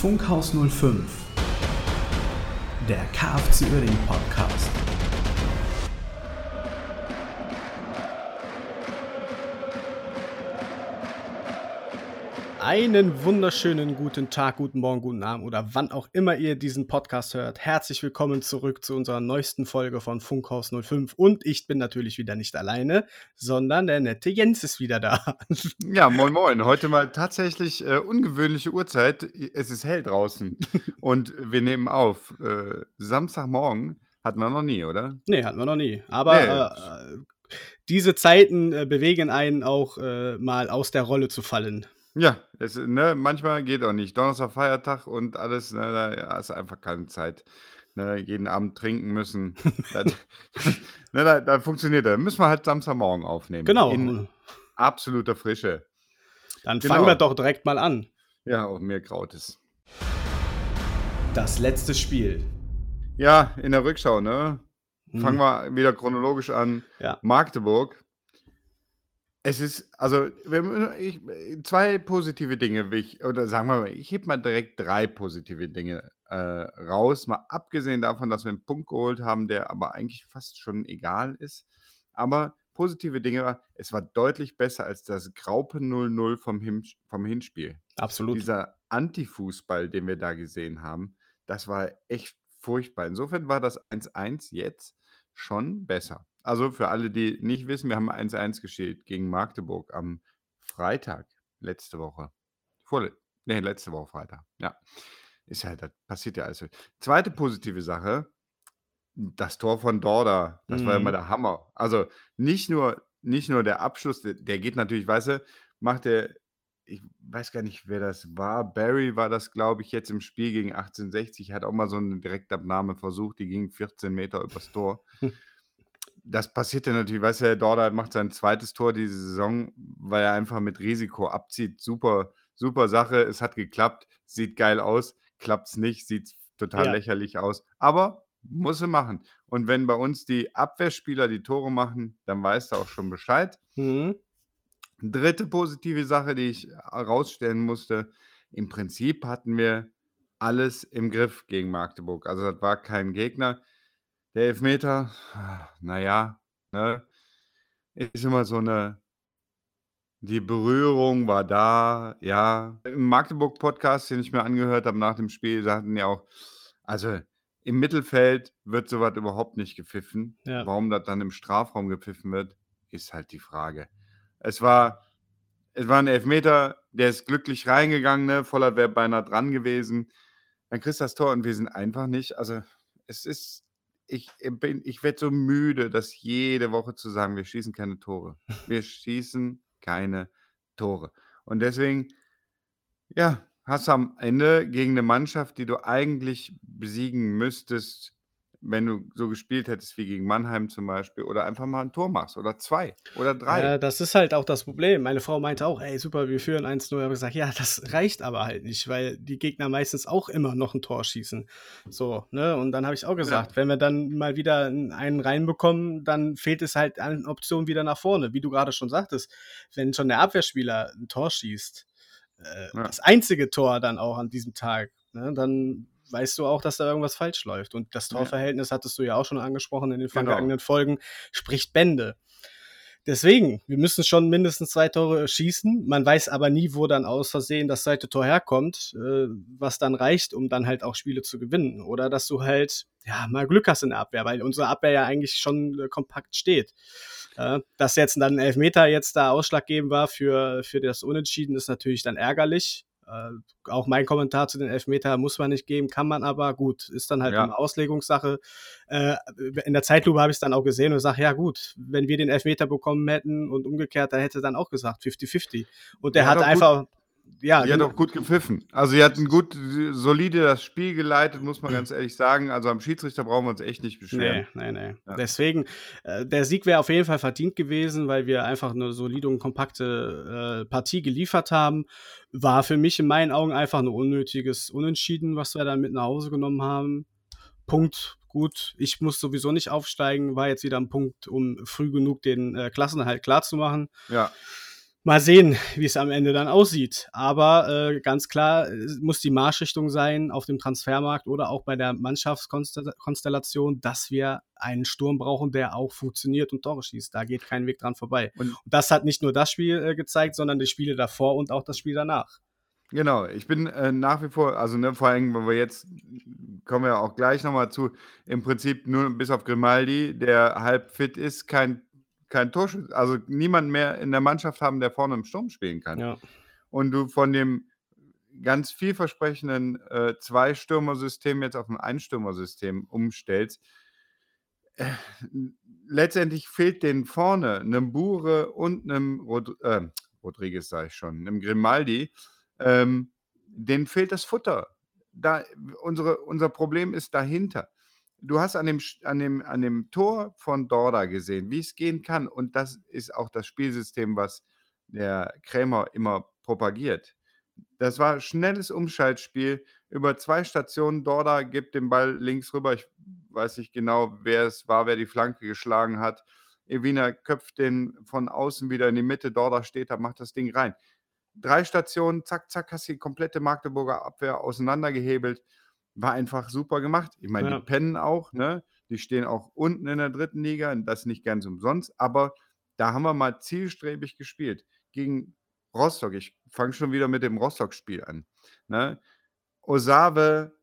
Funkhaus 05, der KFC Uerdingen Podcast. Einen wunderschönen guten Tag, guten Morgen, guten Abend oder wann auch immer ihr diesen Podcast hört. Herzlich willkommen zurück zu unserer neuesten Folge von Funkhaus 05. Und ich bin natürlich wieder nicht alleine, sondern der nette Jens ist wieder da. Ja, moin moin. Heute mal tatsächlich äh, ungewöhnliche Uhrzeit. Es ist hell draußen und wir nehmen auf. Äh, Samstagmorgen hatten wir noch nie, oder? Nee, hatten wir noch nie. Aber nee. äh, diese Zeiten äh, bewegen einen auch äh, mal aus der Rolle zu fallen. Ja, es, ne, manchmal geht auch nicht. Donnerstag, Feiertag und alles, ne, da ja, ist einfach keine Zeit. Ne, jeden Abend trinken müssen. da, ne, da, da funktioniert das. Müssen wir halt Samstagmorgen aufnehmen. Genau. In absoluter Frische. Dann genau. fangen wir doch direkt mal an. Ja, auch mir graut es. Das letzte Spiel. Ja, in der Rückschau, ne? Fangen hm. wir wieder chronologisch an. Ja. Magdeburg es ist, also, ich, zwei positive Dinge, ich, oder sagen wir mal, ich hebe mal direkt drei positive Dinge äh, raus, mal abgesehen davon, dass wir einen Punkt geholt haben, der aber eigentlich fast schon egal ist. Aber positive Dinge, es war deutlich besser als das Graupe 0-0 vom, Hin vom Hinspiel. Absolut. Dieser Anti-Fußball, den wir da gesehen haben, das war echt furchtbar. Insofern war das 1-1 jetzt schon besser. Also für alle, die nicht wissen, wir haben 1-1 gespielt gegen Magdeburg am Freitag letzte Woche. Vor, nee, letzte Woche Freitag. Ja. Ist halt, das passiert ja alles. Zweite positive Sache, das Tor von Dorda, das war ja mal mhm. der Hammer. Also nicht nur, nicht nur der Abschluss, der, der geht natürlich, weißt du, macht der, ich weiß gar nicht, wer das war. Barry war das, glaube ich, jetzt im Spiel gegen 1860. Hat auch mal so eine Direktabnahme versucht, die ging 14 Meter übers Tor. Das passierte natürlich, weißt du, der Dorda macht sein zweites Tor diese Saison, weil er einfach mit Risiko abzieht. Super, super Sache. Es hat geklappt, sieht geil aus. Klappt es nicht, sieht total ja. lächerlich aus. Aber muss er machen. Und wenn bei uns die Abwehrspieler die Tore machen, dann weißt du auch schon Bescheid. Mhm. Dritte positive Sache, die ich herausstellen musste: Im Prinzip hatten wir alles im Griff gegen Magdeburg. Also, das war kein Gegner. Der Elfmeter, naja, ne, ist immer so eine die Berührung war da, ja. Im Magdeburg-Podcast, den ich mir angehört habe nach dem Spiel, sagten ja auch, also im Mittelfeld wird sowas überhaupt nicht gepfiffen. Ja. Warum das dann im Strafraum gepfiffen wird, ist halt die Frage. Es war, es war ein Elfmeter, der ist glücklich reingegangen, ne? Voller wäre beinahe dran gewesen. Dann kriegst du das Tor und wir sind einfach nicht, also es ist ich äh, bin, ich werde so müde, das jede Woche zu sagen, wir schießen keine Tore. Wir schießen keine Tore. Und deswegen, ja, hast du am Ende gegen eine Mannschaft, die du eigentlich besiegen müsstest, wenn du so gespielt hättest wie gegen Mannheim zum Beispiel oder einfach mal ein Tor machst oder zwei oder drei. Ja, das ist halt auch das Problem. Meine Frau meinte auch, ey, super, wir führen 1-0. Ich habe gesagt, ja, das reicht aber halt nicht, weil die Gegner meistens auch immer noch ein Tor schießen. So, ne? Und dann habe ich auch gesagt, ja. wenn wir dann mal wieder einen reinbekommen, dann fehlt es halt an Optionen wieder nach vorne. Wie du gerade schon sagtest, wenn schon der Abwehrspieler ein Tor schießt, äh, ja. das einzige Tor dann auch an diesem Tag, ne, dann weißt du auch, dass da irgendwas falsch läuft. Und das Torverhältnis hattest du ja auch schon angesprochen in den genau. vergangenen genau. Folgen, spricht Bände. Deswegen, wir müssen schon mindestens zwei Tore schießen. Man weiß aber nie, wo dann aus Versehen das zweite Tor herkommt, äh, was dann reicht, um dann halt auch Spiele zu gewinnen. Oder dass du halt ja mal Glück hast in der Abwehr, weil unsere Abwehr ja eigentlich schon äh, kompakt steht. Äh, dass jetzt dann ein Elfmeter jetzt da ausschlaggebend war für, für das Unentschieden, ist natürlich dann ärgerlich. Äh, auch mein Kommentar zu den Elfmeter muss man nicht geben, kann man aber. Gut, ist dann halt ja. eine Auslegungssache. Äh, in der Zeitlupe habe ich es dann auch gesehen und sage, ja gut, wenn wir den Elfmeter bekommen hätten und umgekehrt, da hätte dann auch gesagt 50-50. Und der ja, hat einfach, ja, die hat auch gut gepfiffen. Also, sie hat ein gut, solide das Spiel geleitet, muss man ganz ehrlich sagen. Also, am Schiedsrichter brauchen wir uns echt nicht beschweren. Nee, nee, nee. Ja. Deswegen, äh, der Sieg wäre auf jeden Fall verdient gewesen, weil wir einfach eine solide und kompakte äh, Partie geliefert haben. War für mich in meinen Augen einfach ein unnötiges Unentschieden, was wir dann mit nach Hause genommen haben. Punkt. Gut, ich muss sowieso nicht aufsteigen, war jetzt wieder ein Punkt, um früh genug den äh, Klassenhalt klarzumachen. Ja. Mal sehen, wie es am Ende dann aussieht. Aber äh, ganz klar muss die Marschrichtung sein auf dem Transfermarkt oder auch bei der Mannschaftskonstellation, dass wir einen Sturm brauchen, der auch funktioniert und Tore schießt. Da geht kein Weg dran vorbei. Und, und das hat nicht nur das Spiel äh, gezeigt, sondern die Spiele davor und auch das Spiel danach. Genau, ich bin äh, nach wie vor, also ne, vor allem, wenn wir jetzt, kommen wir auch gleich nochmal zu, im Prinzip nur bis auf Grimaldi, der halb fit ist, kein kein Torschütze, also niemand mehr in der Mannschaft haben, der vorne im Sturm spielen kann. Ja. Und du von dem ganz vielversprechenden äh, Zwei-Stürmer-System jetzt auf ein Einstürmer-System umstellst, äh, letztendlich fehlt denen vorne einem Bure und einem Rod äh, Rodriguez, sage ich schon, einem Grimaldi, ähm, denen fehlt das Futter. Da, unsere, unser Problem ist dahinter du hast an dem, an, dem, an dem Tor von Dorda gesehen, wie es gehen kann. Und das ist auch das Spielsystem, was der Krämer immer propagiert. Das war schnelles Umschaltspiel über zwei Stationen. Dorda gibt den Ball links rüber. Ich weiß nicht genau, wer es war, wer die Flanke geschlagen hat. Evina köpft den von außen wieder in die Mitte. Dorda steht da, macht das Ding rein. Drei Stationen, zack, zack, hast die komplette Magdeburger Abwehr auseinandergehebelt war einfach super gemacht. Ich meine, ja. die pennen auch, ne? Die stehen auch unten in der dritten Liga, das nicht ganz umsonst, aber da haben wir mal zielstrebig gespielt. Gegen Rostock, ich fange schon wieder mit dem Rostock-Spiel an. Ne? Osave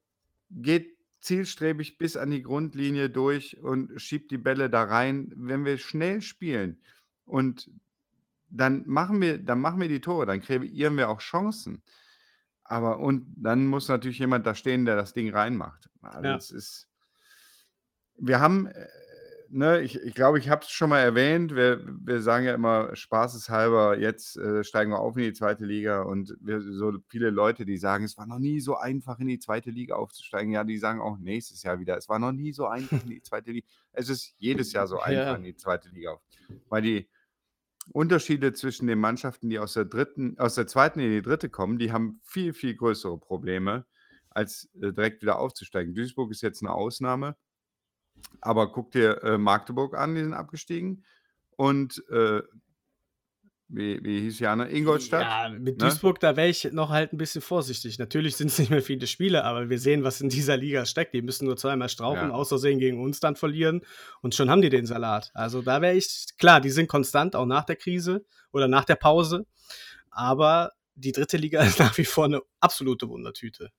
geht zielstrebig bis an die Grundlinie durch und schiebt die Bälle da rein. Wenn wir schnell spielen und dann machen wir, dann machen wir die Tore, dann kreieren wir auch Chancen. Aber und dann muss natürlich jemand da stehen, der das Ding reinmacht. Also Ja. es ist wir haben, äh, ne, ich ich glaube, ich habe es schon mal erwähnt, wir wir sagen ja immer spaßeshalber, jetzt, äh, steigen wir auf in die zweite Liga und wir so viele Leute, die sagen: „Es war noch nie so einfach, in die zweite Liga aufzusteigen.“ Ja, die sagen auch nächstes Jahr wieder: „Es war noch nie so einfach in die zweite Liga.“ Es ist jedes Jahr so einfach, in die zweite Liga auf weil die Unterschiede zwischen den Mannschaften, die aus der dritten, aus der zweiten in die dritte kommen, die haben viel, viel größere Probleme, als äh, direkt wieder aufzusteigen. Duisburg ist jetzt eine Ausnahme, aber guck dir äh, Magdeburg an, die sind abgestiegen. Und äh, wie, wie hieß Jana? Ingolstadt? Ja, mit ne? Duisburg, da wäre ich noch halt ein bisschen vorsichtig. Natürlich sind es nicht mehr viele Spiele, aber wir sehen, was in dieser Liga steckt. Die müssen nur zweimal strauchen, ja. außersehen gegen uns dann verlieren und schon haben die den Salat. Also da wäre ich, klar, die sind konstant, auch nach der Krise oder nach der Pause, aber die dritte Liga ist nach wie vor eine absolute Wundertüte.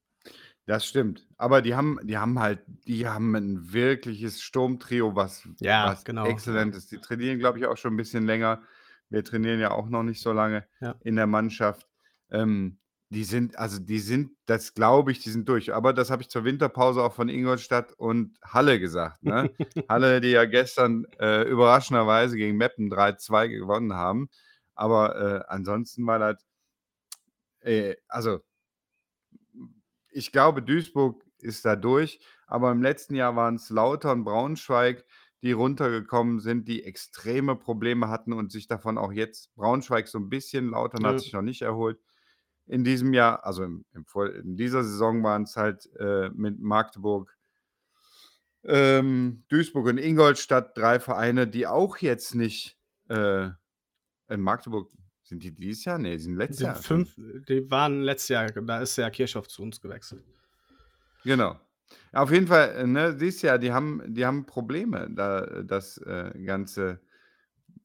Das stimmt. Aber die haben, die haben halt, die haben ein wirkliches Sturmtrio, was, ja, was genau. exzellent ist. Die trainieren, glaube ich, auch schon ein bisschen länger. Wir trainieren ja auch noch nicht so lange Ja. in der Mannschaft. Ähm, die sind, also die sind, das glaube ich, die sind durch. Aber das habe ich zur Winterpause auch von Ingolstadt und Halle gesagt. Ne? Halle, die ja gestern äh, überraschenderweise gegen Meppen 3-2 gewonnen haben. Aber äh, ansonsten war das, äh, also ich glaube, Duisburg ist da durch. Aber im letzten Jahr waren es Lautern, Braunschweig, die runtergekommen sind, die extreme Probleme hatten und sich davon auch jetzt Braunschweig so ein bisschen, Lautern hat sich noch nicht erholt. In diesem Jahr, also im, im in dieser Saison waren es halt äh, mit Magdeburg, ähm, Duisburg und Ingolstadt drei Vereine, die auch jetzt nicht äh, in Magdeburg sind die dieses Jahr? Nee, die sind letztes die Jahr. Fünf, die waren letztes Jahr, da ist ja Kirchhoff zu uns gewechselt. Genau. Auf jeden Fall, äh, ne, siehst ja, die haben die haben Probleme, da das, äh, Ganze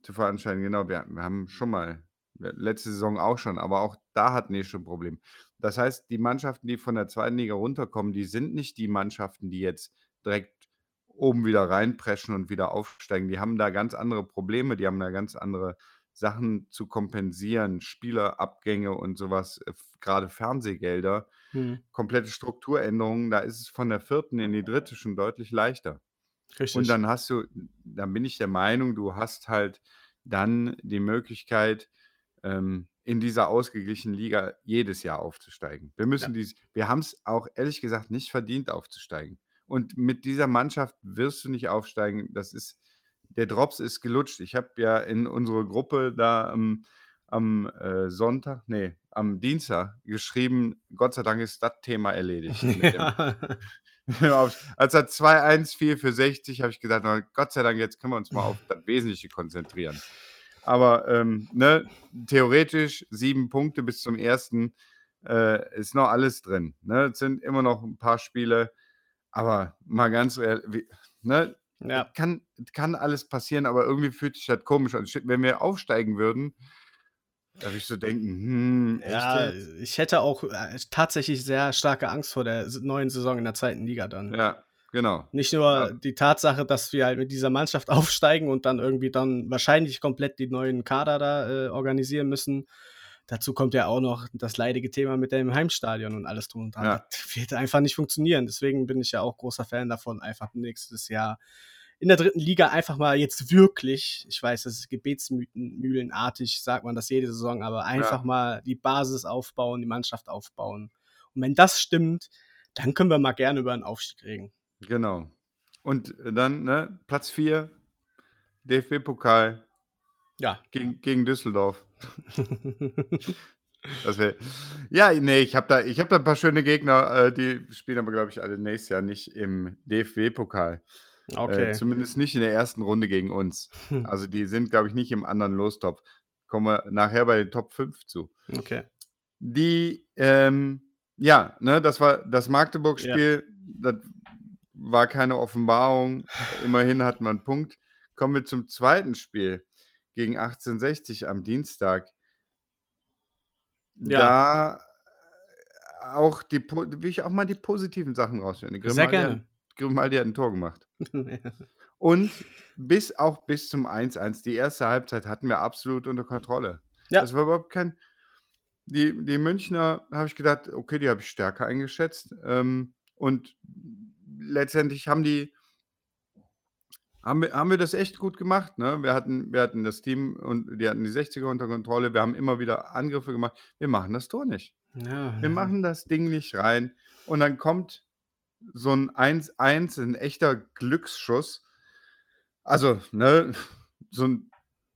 zu veranstalten. Genau, wir wir haben schon mal letzte Saison auch schon, aber auch da hatten die schon Probleme. Das heißt, die Mannschaften, die von der zweiten Liga runterkommen, die sind nicht die Mannschaften, die jetzt direkt oben wieder reinpreschen und wieder aufsteigen. Die haben da ganz andere Probleme, die haben da ganz andere Sachen zu kompensieren, Spielerabgänge und sowas, äh, grade Fernsehgelder. Mhm. Komplette Strukturänderungen, da ist es von der vierten in die dritte schon deutlich leichter. Und dann hast du dann bin ich der Meinung, du hast halt dann die Möglichkeit, ähm, in dieser ausgeglichenen Liga jedes Jahr aufzusteigen. Wir Ja. müssen dies wir es auch ehrlich gesagt nicht verdient aufzusteigen. Und mit dieser Mannschaft wirst du nicht aufsteigen. Das ist der Drops ist gelutscht. Ich habe ja in unsere Gruppe da am am, äh, Sonntag ne, am Dienstag geschrieben: „Gott sei Dank ist das Thema erledigt.“ Ja. Als er 2-1 fiel für 60, habe ich gesagt: „Gott sei Dank, jetzt können wir uns mal auf das Wesentliche konzentrieren.“ Aber ähm, ne, theoretisch sieben Punkte bis zum ersten äh, ist noch alles drin. Ne? Es sind immer noch ein paar Spiele, aber mal ganz ehrlich, ne? Ja. Kann, kann alles passieren, aber irgendwie fühlt sich das komisch an. Wenn wir aufsteigen würden, da würde ich so denken, hm, echt Ja, jetzt? ich hätte auch äh, tatsächlich sehr starke Angst vor der neuen Saison in der zweiten Liga dann. Ja, genau. Nicht nur Ja. die Tatsache, dass wir halt mit dieser Mannschaft aufsteigen und dann irgendwie dann wahrscheinlich komplett die neuen Kader da äh, organisieren müssen. Dazu kommt ja auch noch das leidige Thema mit dem Heimstadion und alles drum und dran. Ja. Das wird einfach nicht funktionieren. Deswegen bin ich ja auch großer Fan davon, einfach nächstes Jahr in der dritten Liga einfach mal jetzt wirklich, ich weiß, das ist gebetsmühlenartig, sagt man das jede Saison, aber einfach mal die Basis aufbauen, die Mannschaft aufbauen. Und wenn das stimmt, dann können wir mal gerne über einen Aufstieg reden. Genau. Und dann, ne, Platz 4, DFB-Pokal Ja. gegen, gegen Düsseldorf. Das wär, ja, nee, ich habe da, ich hab da ein paar schöne Gegner, äh, die spielen aber, glaube ich, alle nächstes Jahr nicht im DFB-Pokal. Äh, okay. zumindest nicht in der ersten Runde gegen uns. Hm. Also die sind, glaube ich, nicht im anderen Lostopf. Kommen wir nachher bei den Top 5 zu. Okay. Die, ähm, ja, ne, das war das Magdeburg-Spiel, das war keine Offenbarung. Immerhin hat man einen Punkt. Kommen wir zum zweiten Spiel gegen 1860 am Dienstag. Ja. Da äh, auch die, will ich auch mal die positiven Sachen rausstellen. Sehr gerne. Grimaldi hat ein Tor gemacht. Und bis auch bis zum 1-1, die erste Halbzeit hatten wir absolut unter Kontrolle. Ja. Das war überhaupt kein. Die, die Münchner habe ich gedacht, okay, die habe ich stärker eingeschätzt. Ähm, und letztendlich haben die, haben wir, haben wir das echt gut gemacht. Ne? Wir, hatten, wir hatten das Team und die hatten die 60er unter Kontrolle. Wir haben immer wieder Angriffe gemacht. Wir machen das Tor nicht. ja. Wir machen das Ding nicht rein. Und dann kommt so ein 1-1, ein echter Glücksschuss. Also, ne, so ein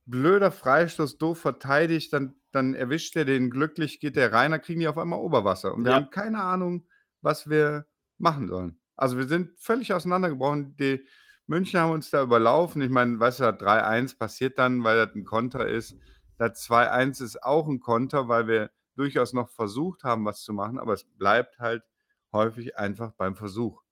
blöder Freistoß, doof verteidigt, dann, dann erwischt er den glücklich, geht der rein, dann kriegen die auf einmal Oberwasser. Und wir Ja. haben keine Ahnung, was wir machen sollen. Also wir sind völlig auseinandergebrochen. Die München haben uns da überlaufen. Ich meine, weißt du, das 3-1 passiert dann, weil das ein Konter ist. Das 2-1 ist auch ein Konter, weil wir durchaus noch versucht haben, was zu machen, aber es bleibt halt häufig einfach beim Versuch.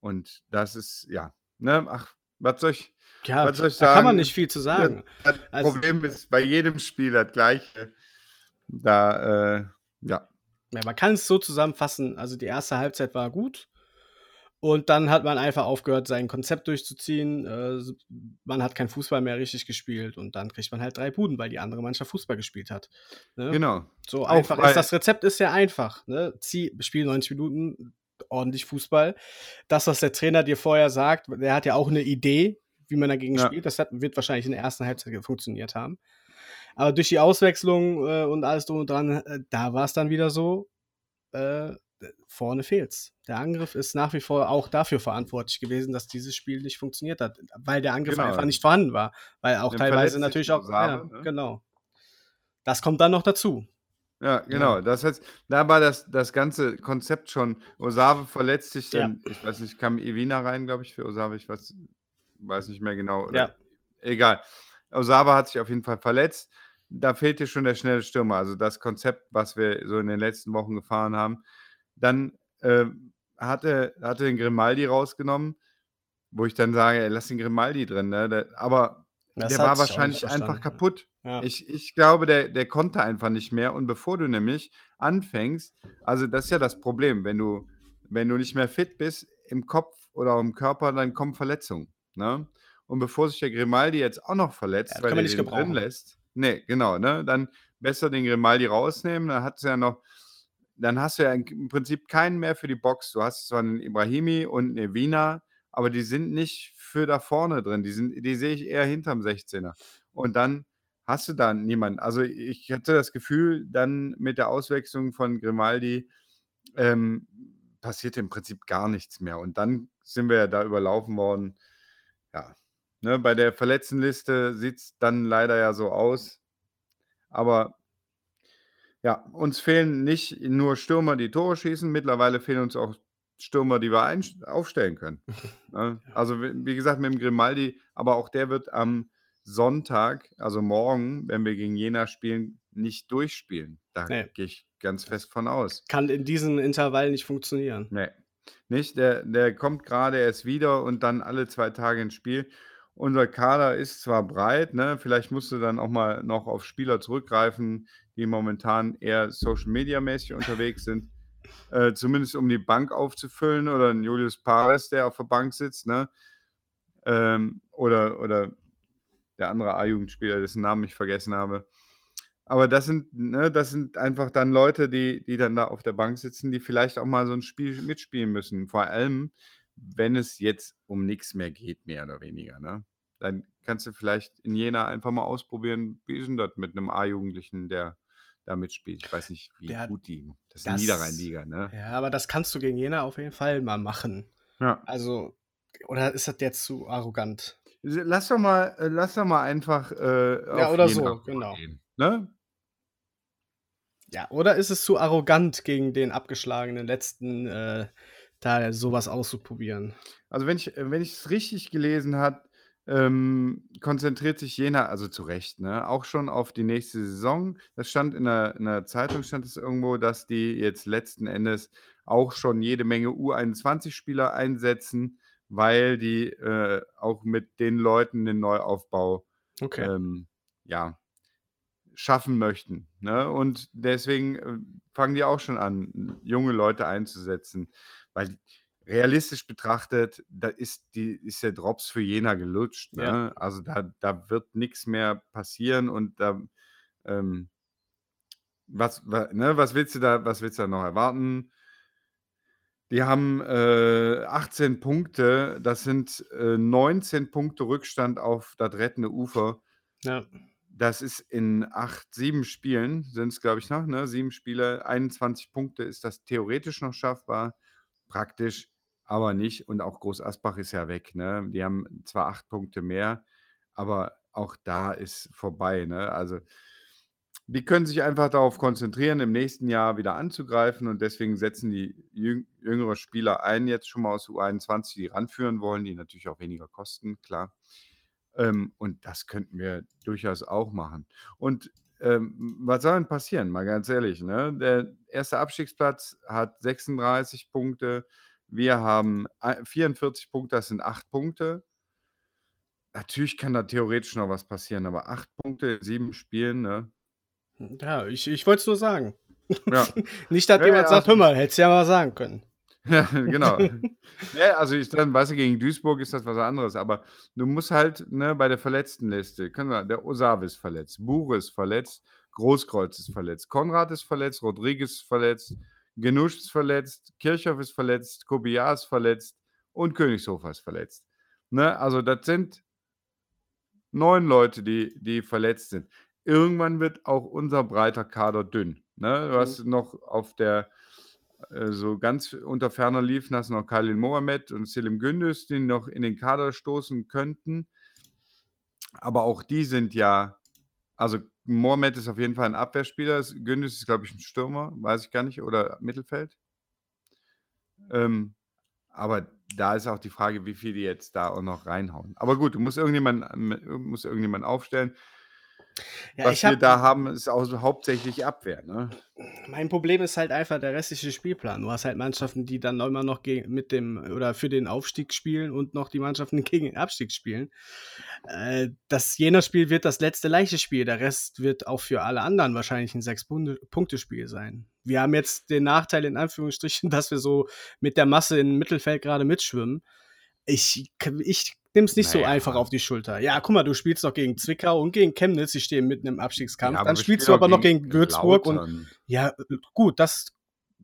Und das ist, ja, ne, ach, was soll ich, ja, was soll ich da kann man sagen? nicht viel zu sagen. das Also- Problem ist bei jedem Spiel das gleiche. Da, äh, ja, Ja, man kann es so zusammenfassen. Also die erste Halbzeit war gut. Und dann hat man einfach aufgehört, sein Konzept durchzuziehen. Äh, man hat kein Fußball mehr richtig gespielt. Und dann kriegt man halt drei Buden, weil die andere Mannschaft Fußball gespielt hat. Ne? genau. So Auch einfach ist das Rezept ist ja einfach. Ne? Zieh, spiel 90 Minuten ordentlich Fußball. Das, was der Trainer dir vorher sagt, der hat ja auch eine Idee, wie man dagegen Ja. spielt. Das hat, wird wahrscheinlich in der ersten Halbzeit funktioniert haben. Aber durch die Auswechslung äh, und alles drum und dran, äh, da war es dann wieder so, äh, vorne fehlt's. Der Angriff ist nach wie vor auch dafür verantwortlich gewesen, dass dieses Spiel nicht funktioniert hat, weil der Angriff Genau. einfach nicht vorhanden war. Weil auch Dann teilweise natürlich auch, ja, Osame, ne? genau. Das kommt dann noch dazu. Ja, genau. Das heißt, da war das, das ganze Konzept schon. Osave verletzt sich Ja. dann, ich weiß nicht, kam Evina rein, glaube ich, für Osave, ich weiß, weiß nicht mehr genau. Oder, Ja. Egal. Osave hat sich auf jeden Fall verletzt. Da fehlt dir schon der schnelle Stürmer. Also das Konzept, was wir so in den letzten Wochen gefahren haben. Dann äh, hatte, hatte den Grimaldi rausgenommen, wo ich dann sage, ey, lass den Grimaldi drin. Ne? Der, aber Das der war wahrscheinlich einfach kaputt. Ja. Ich, ich glaube, der, der konnte einfach nicht mehr. Und bevor du nämlich anfängst, also das ist ja das Problem, wenn du, wenn du nicht mehr fit bist im Kopf oder im Körper, dann kommen Verletzungen. Ne? Und bevor sich der Grimaldi jetzt auch noch verletzt, Ja, weil er den drin lässt, nee, genau, ne? Dann besser den Grimaldi rausnehmen, dann hat es ja noch, dann hast du ja im Prinzip keinen mehr für die Box. Du hast zwar einen Ibrahimi und einen Wiener, aber die sind nicht für da vorne drin. Die, sind, die sehe ich eher hinterm 16er. Und dann hast du da niemanden. Also ich hatte das Gefühl, dann mit der Auswechslung von Grimaldi ähm, passiert im Prinzip gar nichts mehr. Und dann sind wir ja da überlaufen worden. Ja, ne, bei der Verletztenliste sieht es dann leider ja so aus. Aber ja, uns fehlen nicht nur Stürmer, die Tore schießen. Mittlerweile fehlen uns auch Stürmer, die wir aufstellen können. Ne? Also, wie gesagt, mit dem Grimaldi, aber auch der wird am Sonntag, also morgen, wenn wir gegen Jena spielen, nicht durchspielen. Da Ne. gehe ich ganz fest von aus. Kann in diesem Intervall nicht funktionieren. Ne. Nicht? Der der kommt grade erst wieder und dann alle 2 Tage ins Spiel. Unser Kader ist zwar breit, ne? Vielleicht musst du dann auch mal noch auf Spieler zurückgreifen, die momentan eher Social-Media-mäßig unterwegs sind, äh, zumindest um die Bank aufzufüllen oder 'n Julius Pares, der auf der Bank sitzt, ne? Ähm, oder oder der andere A-Jugendspieler, dessen Namen ich vergessen habe. Aber das sind ne, das sind einfach dann Leute, die die dann da auf der Bank sitzen, die vielleicht auch mal so 'n Spiel mitspielen müssen. Vor allem, wenn es jetzt um nix mehr geht, mehr oder weniger, ne? Dann kannst du vielleicht in Jena einfach mal ausprobieren, wie ist 'n das mit 'nem A-Jugendlichen, der da mitspielt? Ich weiß nicht, wie Ja, gut die das ist das Niederrheinliga, ne? ja, aber das kannst du gegen Jena auf jeden Fall mal machen. Ja. Also oder ist das jetzt zu arrogant? Lass doch mal äh, lass doch mal einfach, äh, Ja, oder so, genau. rübergehen, ne? Ja, oder ist es zu arrogant, gegen den abgeschlagenen Letzten, äh, da so was auszuprobieren? Also, wenn ich äh, wenn ich's richtig gelesen habe, ähm, konzentriert sich Jena also zu Recht, ne, auch schon auf die nächste Saison. Das stand in 'ner in 'ner Zeitung stand es irgendwo, dass die jetzt letzten Endes auch schon jede Menge U21-Spieler einsetzen, weil die, äh, auch mit den Leuten den Neuaufbau, Okay. ähm, ja, schaffen möchten, ne? Und deswegen, äh, fangen die auch schon an, junge Leute einzusetzen, weil realistisch betrachtet, da ist die ist der Drops für Jena gelutscht, Ja. ne? Also, da da wird nix mehr passieren und da, ähm was wa ne, was willst du da was willst du da noch erwarten? Die haben, äh, 18 Punkte. Das sind, äh, 19 Punkte Rückstand auf das rettende Ufer. Ja. Das ist in 8 7 Spielen sind's, glaube ich, noch, ne? 7 Spiele, 21 Punkte ist das theoretisch noch schaffbar, praktisch aber nicht. Und auch Groß Asbach ist ja weg, ne? Die haben zwar 8 Punkte mehr, aber auch da ist vorbei, ne? Also, die können sich einfach darauf konzentrieren, im nächsten Jahr wieder anzugreifen und deswegen setzen die jüng jüngere Spieler ein, jetzt schon mal aus U21, die ranführen wollen, die natürlich auch weniger kosten, klar. Ähm, und das könnten wir durchaus auch machen. Und, ähm, was soll denn passieren? Mal ganz ehrlich, ne? Der 1. Abstiegsplatz hat 36 Punkte. Wir haben ei 44 Punkte, das sind 8 Punkte. Natürlich kann da theoretisch noch was passieren, aber 8 Punkte in 7 Spielen, ne? Hm, ja, ich ich wollte es nur sagen. Ja. Nicht, dass Ja, jemand ja, sagt: „Hör mal, hättest du ja mal sagen können.“ Ja, genau. Ne, also ich dann weißt du, gegen Duisburg ist das was anderes, aber du musst halt, ne, bei der Verletztenliste können wir der Osabe ist verletzt, Bure ist verletzt, Großkreuz ist verletzt, Konrad ist verletzt, Rodriguez ist verletzt, Genusch ist verletzt, Kirchhoff ist verletzt, Kobiar ist verletzt und Königshofer ist verletzt. Ne, also das sind 9 Leute, die die verletzt sind. Irgendwann wird auch unser breiter Kader dünn, ne? Du Mhm. hast noch auf der äh, so ganz unter ferner liefen hast noch Khalil Mohammed und Selim Gündüz, die noch in den Kader stoßen könnten. Aber auch die sind ja also Mohammed ist auf jeden Fall 'n Abwehrspieler, Gündüz ist, glaube ich, 'n Stürmer, weiß ich gar nicht, oder Mittelfeld. Ähm, aber da ist auch die Frage, wie viel die jetzt da auch noch reinhauen. Aber gut, du musst irgendjemanden m musst irgendjemanden aufstellen. Ja, Was ich wir da haben, ist auch so hauptsächlich Abwehr, ne? Mein Problem ist halt einfach der restliche Spielplan. Du hast halt Mannschaften, die dann immer noch ge mit dem oder für den Aufstieg spielen und noch die Mannschaften, gegen den Abstieg spielen. Äh, das Jena-Spiel wird das letzte leichte Spiel. Der Rest wird auch für alle anderen wahrscheinlich 'n Sechs-Bunde-Punkte-Spiel sein. Wir haben jetzt den Nachteil in Anführungsstrichen, dass wir so mit der Masse im Mittelfeld grade mitschwimmen. Ich ich es nicht Na so einfach auf die Schulter. Ja, guck mal, du spielst doch gegen Zwickau und gegen Chemnitz, die stehen mitten im Abstiegskampf. Ja, Dann spielst du aber noch gegen Würzburg und Lautern. ja, gut, das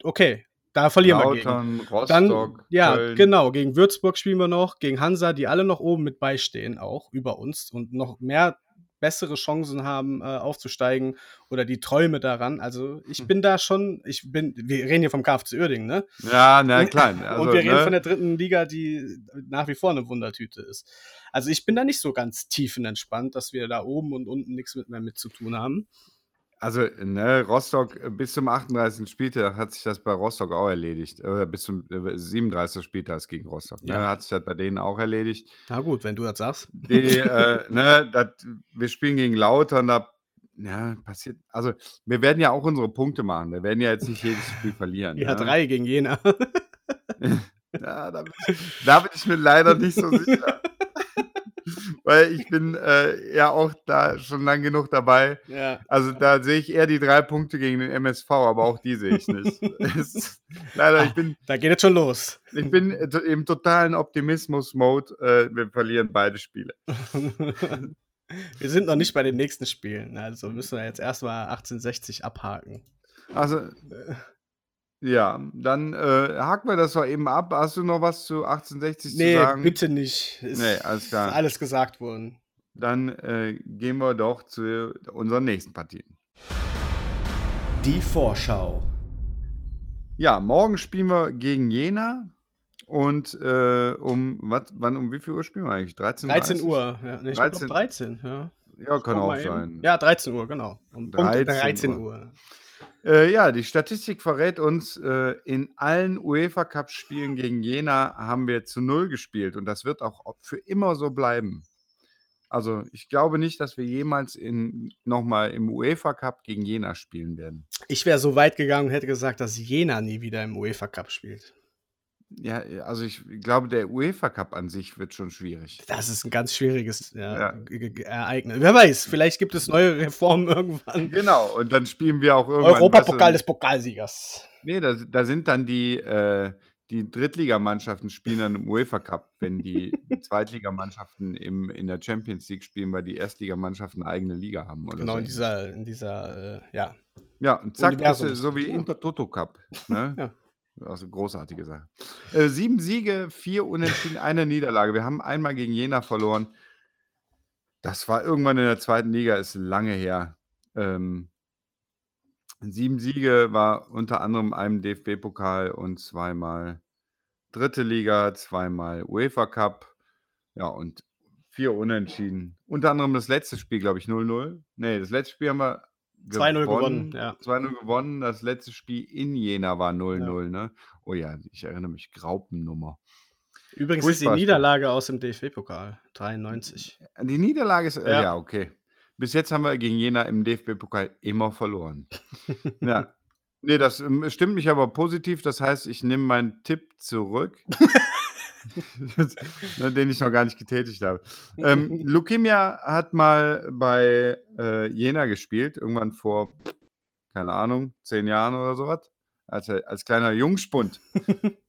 okay, da verlieren wir gegen. Lautern, Dann Rostock, ja, Köln. genau, gegen Würzburg spielen wir noch, gegen Hansa, die alle noch oben mit beistehen, auch über uns und noch mehr bessere Chancen haben, äh, aufzusteigen oder die Träume daran. Also, ich Hm. bin da schon ich bin wir reden hier vom KFC Uerdingen, ne? Ja, na klar, also, und wir reden ne? von der 3. Liga, die nach wie vor 'ne Wundertüte ist. Also, ich bin da nicht so ganz tiefenentspannt, dass wir da oben und unten mit mehr mit zu tun haben. Also, ne, Rostock äh, bis zum 38. Spieltag hat sich das bei Rostock auch erledigt. Äh, bis zum äh, 37. Spieltag gegen Rostock, ne, Ja. hat sich das bei denen auch erledigt. Na gut, wenn du das sagst. Die, äh, ne, dat wir spielen gegen Lautern, da ja, passiert also, wir werden ja auch unsere Punkte machen. Wir werden ja jetzt nicht jedes Spiel verlieren, Ja, ne? 3 gegen Jena. Ja, da bin ich da bin ich mir leider nicht so sicher. Weil ich bin, äh, ja auch da schon lang genug dabei. Ja. Also, da sehe ich eher die 3 Punkte gegen den MSV, aber auch die sehe ich nicht. Es leider, ich Ah, bin da geht es schon los. ich bin, äh, im totalen Optimismus-Mode. Äh, wir verlieren beide Spiele. Wir sind noch nicht bei den nächsten Spielen, also müssen wir jetzt erst mal 1860 abhaken. Also Äh. Ja, dann, äh, haken wir das doch eben ab. Hast du noch was zu 1860 zu Ne, sagen? bitte nicht. Ist Ne, alles klar. alles gesagt worden. Dann, äh, gehen wir doch zu unseren nächsten Partien. Die Vorschau. Ja, morgen spielen wir gegen Jena und, äh, um was wann um wie viel Uhr spielen wir eigentlich? 13:30? 13 Uhr, ja. Ne, ich glaube 13 13, ja. Ja, kann Guck auch mal eben. sein. Ja, 13 Uhr, genau. Um Punkt 13 13 Uhr. Uhr. Äh, ja, die Statistik verrät uns, äh, in allen UEFA-Cup-Spielen gegen Jena haben wir zu 0 gespielt und das wird auch für immer so bleiben. Also, ich glaube nicht, dass wir jemals in noch mal im UEFA-Cup gegen Jena spielen werden. Ich wäre so weit gegangen und hätte gesagt, dass Jena nie wieder im UEFA Cup spielt. Ja, äh, also, ich glaube, der UEFA-Cup an sich wird schon schwierig. Das ist 'n ganz schwieriges, ja, Ja. Ereignis. Wer weiß, vielleicht gibt es neue Reformen irgendwann. Genau, und dann spielen wir auch irgendwann Europapokal des Pokalsiegers. Ne, da da sind dann die, äh die Drittligamannschaften spielen dann im UEFA-Cup, wenn die Zweitligamannschaften im in der Champions League spielen, weil die Erstligamannschaften 'ne eigene Liga haben oder Genau, so in dieser in dieser, äh, ja. Ja, und zack, Universums so wie ja. Intertoto-Cup, ne? Ja. Also, großartige Sache. Äh, 7 Siege, 4 Unentschieden, 1 Niederlage. Wir haben einmal gegen Jena verloren. Das war irgendwann in der 2. Liga, ist lange her. Ähm 7 Siege war unter anderem einem DFB-Pokal und zweimal 3. Liga, zweimal UEFA-Cup, ja, und 4 Unentschieden. Unter anderem das letzte Spiel, glaube ich, 0:0. Ne, das letzte Spiel haben wir 2:0 gewonnen, ja. 2:0 gewonnen. Das letzte Spiel in Jena war Ja. 0:0, ne? Oh ja, ich erinnere mich, Graupennummer. Übrigens ist die. Niederlage aus dem DFB-Pokal, 93. Die Niederlage ist äh, Ja. ja, okay. Bis jetzt haben wir gegen Jena im DFB-Pokal immer verloren. Ja. Ne, das, ähm, stimmt mich aber positiv. Das heißt, ich nehme meinen Tipp zurück. Ne, den ich noch gar nicht getätigt habe. Ähm, Lukimia hat mal bei, äh, Jena gespielt, irgendwann vor, keine Ahnung, 10 Jahren oder so was, als als kleiner Jungspund.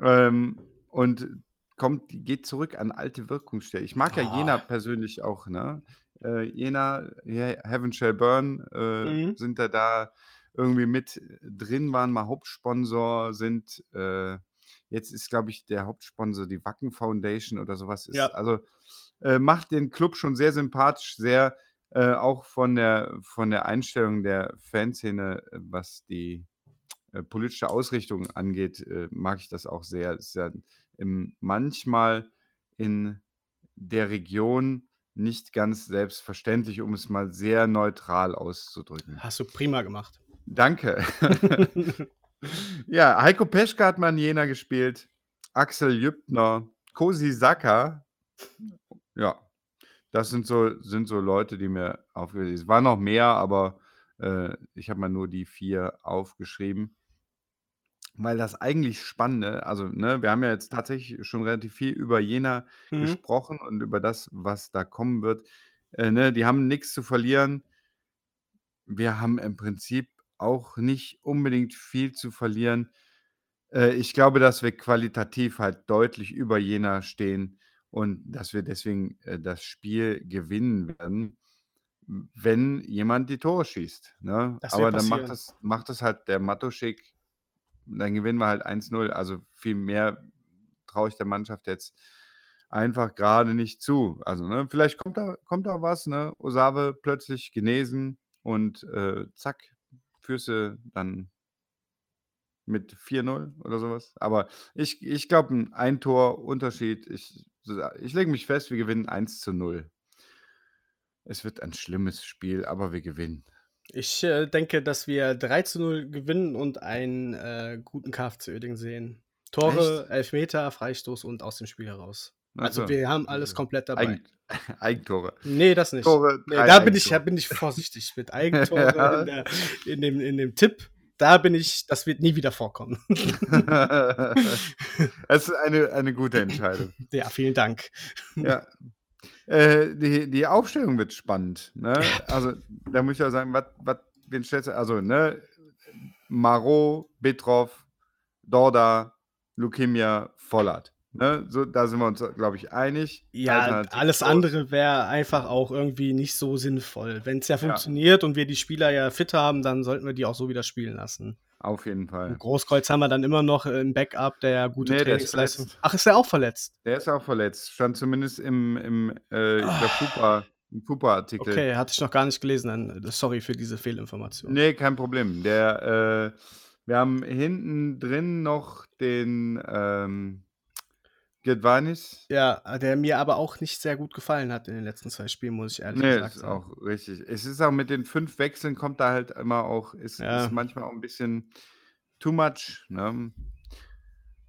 Ähm, und kommt geht zurück an alte Wirkungsstätte. Ich mag ja Jena Ah. persönlich auch, ne? Äh, Jena, Heaven Shall Burn, äh, Mhm. sind da da irgendwie mit drin, waren mal Hauptsponsor, sind, äh jetzt ist, glaube ich, der Hauptsponsor die Wacken Foundation oder so was. Ist Ja. also, äh, macht den Club schon sehr sympathisch, sehr, äh, auch von der von der Einstellung der Fanszene, äh, was die, äh, politische Ausrichtung angeht, äh, mag ich das auch sehr. Ist ja, ähm, manchmal in der Region nicht ganz selbstverständlich, um es mal sehr neutral auszudrücken. Hast du prima gemacht. Danke. Ja, Heiko Peschke hat mal in Jena gespielt, Axel Jüppner, Cosi Saka. Ja, das sind so sind so Leute, die mir aufge es waren noch mehr, aber, äh, ich habe mal nur die 4 aufgeschrieben. Weil das eigentlich Spannende also, ne, wir haben ja jetzt tatsächlich schon relativ viel über Jena Mhm. gesprochen und über das, was da kommen wird. Äh, ne, die haben nix zu verlieren. Wir haben im Prinzip auch nicht unbedingt viel zu verlieren. Äh, ich glaube, dass wir qualitativ halt deutlich über Jena stehen und dass wir deswegen, äh, das Spiel gewinnen werden, wenn jemand die Tore schießt, ne? Aber dann macht das macht das halt der Matuschik. Dann gewinnen wir halt 1:0. Also, viel mehr traue ich der Mannschaft jetzt einfach grade nicht zu. Also, ne, vielleicht kommt da kommt da was, ne? Osave plötzlich genesen und, äh, zack, führst du dann mit 4:0 oder so was. Aber ich ich glaube, 'n Ein-Tor-Unterschied. Ich sa ich lege mich fest, wir gewinnen 1:0. Es wird ein schlimmes Spiel, aber wir gewinnen. Ich äh, denke, dass wir 3 zu 0 gewinnen und einen äh, guten KFC Uerdingen sehen. Tore, Echt? Elfmeter, Freistoß und aus dem Spiel heraus. Also so. wir haben alles komplett dabei. Eigen, Eigentore. Nee, das nicht. Tore, Nee, da bin ich, da bin ich vorsichtig mit Eigentore Ja. in, der, in, dem, in dem Tipp. Da bin ich, das wird nie wieder vorkommen. das ist eine, eine gute Entscheidung. ja, vielen Dank. Ja. Äh, die, die Aufstellung wird spannend. Ne? Also, da muss ich auch sagen, was, was, wen stellst du? Also, ne, Marot, Betroff, Dorda, Lukemia, Vollert. Ne? So, da sind wir uns, glaube ich, einig. Ja, alles andere wäre einfach auch irgendwie nicht so sinnvoll. Wenn es ja funktioniert und wir die Spieler ja fit haben, dann sollten wir die auch so wieder spielen lassen. Auf jeden Fall. Und Großkreuz haben wir dann immer noch im Backup, der ja gute Nee, ist Trainingsleistung. verletzt. Ach, ist er auch verletzt? Der ist auch verletzt. Stand zumindest im, im äh, Ah. Fupa, im Fupa-Artikel. Okay, hatte ich noch gar nicht gelesen. Dann, äh, sorry für diese Fehlinformation. Nee, kein Problem. Der, äh, wir haben hinten drin noch den ähm, Gedvanis. Ja, der mir aber auch nicht sehr gut gefallen hat in den letzten zwei Spielen, muss ich ehrlich Nee, gesagt ist sagen. auch richtig. Es ist auch mit den fünf Wechseln kommt da halt immer auch, ist, Ja. ist manchmal auch ein bisschen too much. Ne?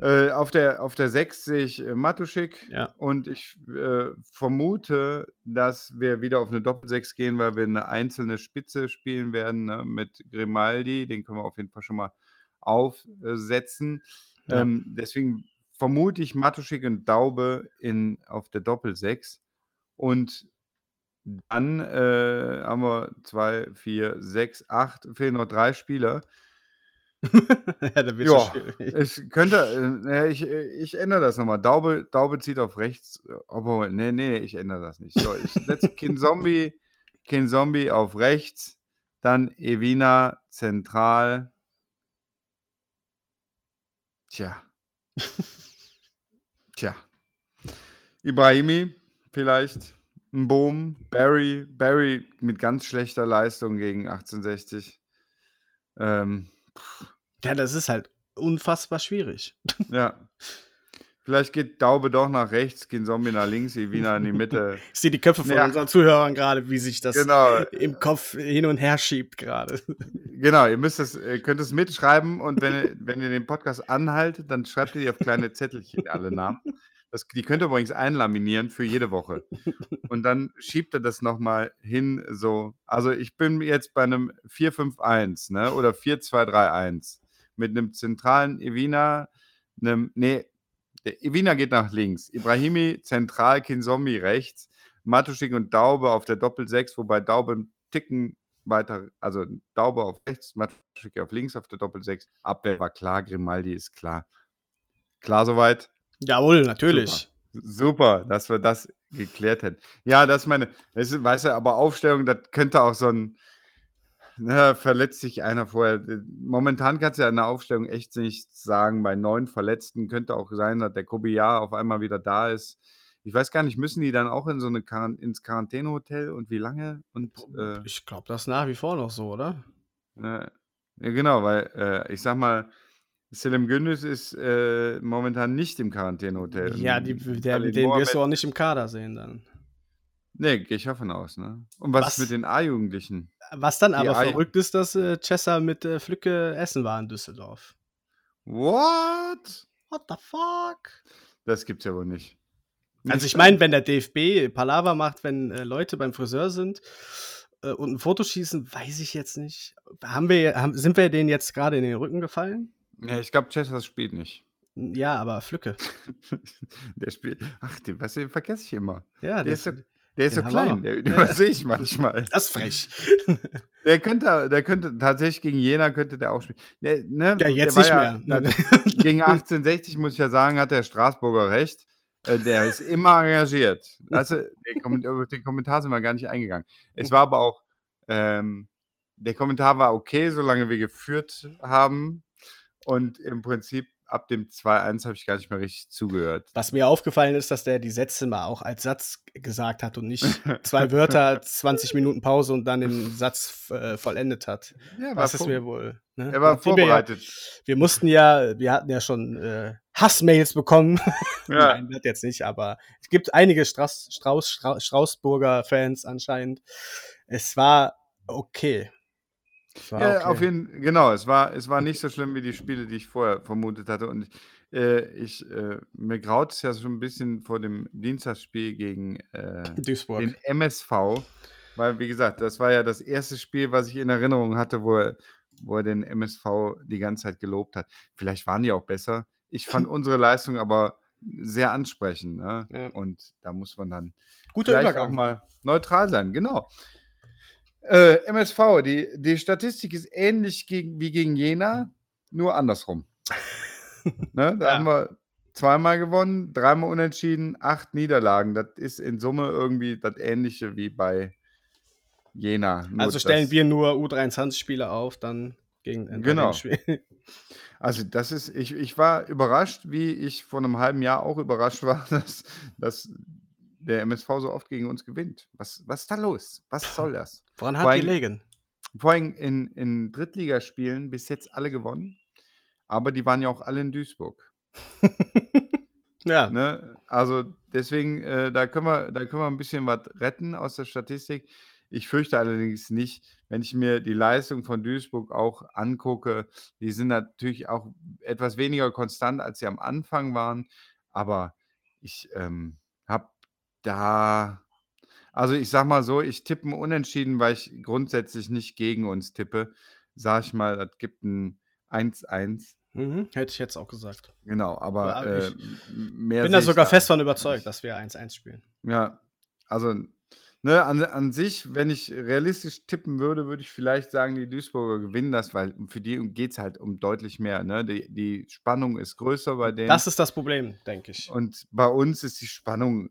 Äh, auf, der, auf der 6 sehe ich äh, Matuschik Ja. und ich äh, vermute, dass wir wieder auf eine Doppel-6 gehen, weil wir eine einzelne Spitze spielen werden ne? mit Grimaldi. Den können wir auf jeden Fall schon mal aufsetzen. Ja. Ähm, deswegen vermute ich Matuschik und Daube in, auf der Doppel-6 und dann äh, haben wir zwei, vier, sechs, acht, fehlen noch drei Spieler. ja, da wird Ja, es könnte, äh, ich, ich ändere das nochmal. Daube, Daube zieht auf rechts. Obwohl, nee, nee, ich ändere das nicht. So, ich setze Kin Zombie, Kin Zombie auf rechts, dann Evina zentral. Tja. Tja. Ibrahimi vielleicht. Ein Boom. Barry. Barry mit ganz schlechter Leistung gegen 1860. Ähm, Ja, das ist halt unfassbar schwierig. ja. Vielleicht geht Daube doch nach rechts, gehen Zombie nach links, Evina in die Mitte. Ich sehe die Köpfe von Ja. unseren Zuhörern gerade, wie sich das Genau. im Kopf hin und her schiebt gerade. Genau, ihr müsst es, ihr könnt es mitschreiben und wenn ihr, wenn ihr den Podcast anhaltet, dann schreibt ihr die auf kleine Zettelchen alle Namen. Das, die könnt ihr übrigens einlaminieren für jede Woche. Und dann schiebt ihr das nochmal hin, so. Also ich bin jetzt bei einem 4-5-1, ne? Oder 4-2-3-1. Mit einem zentralen Evina, einem, nee, der Evina geht nach links. Ibrahimi zentral, Kinzombie rechts. Matuschik und Daube auf der Doppel-6, wobei Daube einen Ticken weiter, also Daube auf rechts, Matuschik auf links auf der Doppel-6. Abwehr war klar, Grimaldi ist klar. Klar soweit? Jawohl, natürlich. Super, dass wir das geklärt hätten. Ja, das meine, das ist, weißt du, aber Aufstellung, das könnte auch so ein, na, verletzt sich einer vorher. Momentan kannst du ja in der Aufstellung echt nicht sagen, bei neun Verletzten könnte auch sein, dass der Kobiar auf einmal wieder da ist. Ich weiß gar nicht, müssen die dann auch in so eine Quarant ins Quarantänehotel und wie lange? Und äh, Ich glaube, das ist nach wie vor noch so, oder? äh, ja, genau, weil äh, ich sag mal, Selim Gündüz ist äh, momentan nicht im Quarantänehotel. Ja, die, der, den wirst du Mohammed- auch nicht im Kader sehen dann. Nee, gehe ich davon aus, ne? Und was, Was? ist mit den A-Jugendlichen? Was dann Die aber Ei- verrückt ist, dass äh, Chessa mit äh, Flücke essen war in Düsseldorf. What? What the fuck? Das gibt's ja wohl nicht. Also Nicht ich meine, wenn der DFB Palaver macht, wenn äh, Leute beim Friseur sind äh, und ein Foto schießen, weiß ich jetzt nicht. Haben wir, haben, sind wir denen jetzt gerade in den Rücken gefallen? Ja, ich glaube, Chester spielt nicht. Ja, aber Flücke. der spielt. Ach, den, was, den vergesse ich immer. Ja, Der ist so, der ist so den wir klein, der, den übersehe ich manchmal. das ist frech. Der könnte, der könnte tatsächlich gegen Jena könnte der auch spielen. Der, ne, Ja, jetzt nicht mehr. Ja, gegen 1860 muss ich ja sagen, hat der Straßburger recht. Äh, Der ist immer engagiert. Also, der den Kommentar sind wir gar nicht eingegangen. Es war aber auch, ähm, der Kommentar war okay, solange wir geführt haben. Und im Prinzip ab dem 2-1 habe ich gar nicht mehr richtig zugehört. Was mir aufgefallen ist, dass der die Sätze mal auch als Satz gesagt hat und nicht zwei Wörter, 20 Minuten Pause und dann den Satz äh, vollendet hat. Ja, Was ist mir wohl? Ne? er war Nachdem wir ja- vorbereitet. Wir mussten ja, wir hatten ja schon äh, Hassmails bekommen. Ja. Nein, das jetzt nicht, aber es gibt einige Strauß, Strauß, Strauß, Straußburger Fans anscheinend. Es war okay. Ja, auf okay. jeden genau, es war es war nicht so schlimm wie die Spiele, die ich vorher vermutet hatte und, äh, ich äh, mir graut's ja schon 'n bisschen vor dem Dienstagsspiel gegen, äh, den. MSV, weil, wie gesagt, das war ja das erste Spiel, was ich in Erinnerung hatte, wo er wo er den MSV die ganze Zeit gelobt hat. Vielleicht waren die auch besser. Ich fand unsere Leistung aber sehr ansprechend, ne? Ja. Und da muss man dann Guter vielleicht auch Übergang. mal neutral sein, genau. Äh, MSV, die die Statistik ist ähnlich gegen wie gegen Jena, nur andersrum. Ne, da haben Ja. wir zweimal gewonnen, dreimal unentschieden, 8 Niederlagen. Das ist in Summe irgendwie das Ähnliche wie bei Jena, nur Also stellen wir nur U23-Spieler auf, dann gegen äh, bei dem Genau. Spiel. Also, das ist ich ich war überrascht, wie ich vor 'nem halben Jahr auch überrascht war, dass dass der MSV so oft gegen uns gewinnt. Was was ist da los? Was soll das? Woran hat die allem gelegen? vor allem in in Drittligaspielen bis jetzt alle gewonnen, aber die waren ja auch alle in Duisburg. Ja. Ne? Also, deswegen, äh, da können wir da können wir 'n bisschen was retten aus der Statistik. Ich fürchte allerdings nicht, wenn ich mir die Leistung von Duisburg auch angucke, die sind natürlich auch etwas weniger konstant, als sie am Anfang waren, aber ich, ähm, da also, ich sage mal so, ich tippe 'n Unentschieden, weil ich grundsätzlich nicht gegen uns tippe. Sage ich mal, das gibt 'n 1:1. Mhm, hätte ich jetzt auch gesagt. Genau, aber, Ja, äh, ich m mehr bin da sehe ich sogar da fest von nicht. überzeugt, dass wir 1:1 spielen. Ja, also, ne, an an sich, wenn ich realistisch tippen würde, würde ich vielleicht sagen, die Duisburger gewinnen das, weil für die geht's halt um deutlich mehr, ne? Die die Spannung ist größer bei denen. Das ist das Problem, denke ich. Und bei uns ist die Spannung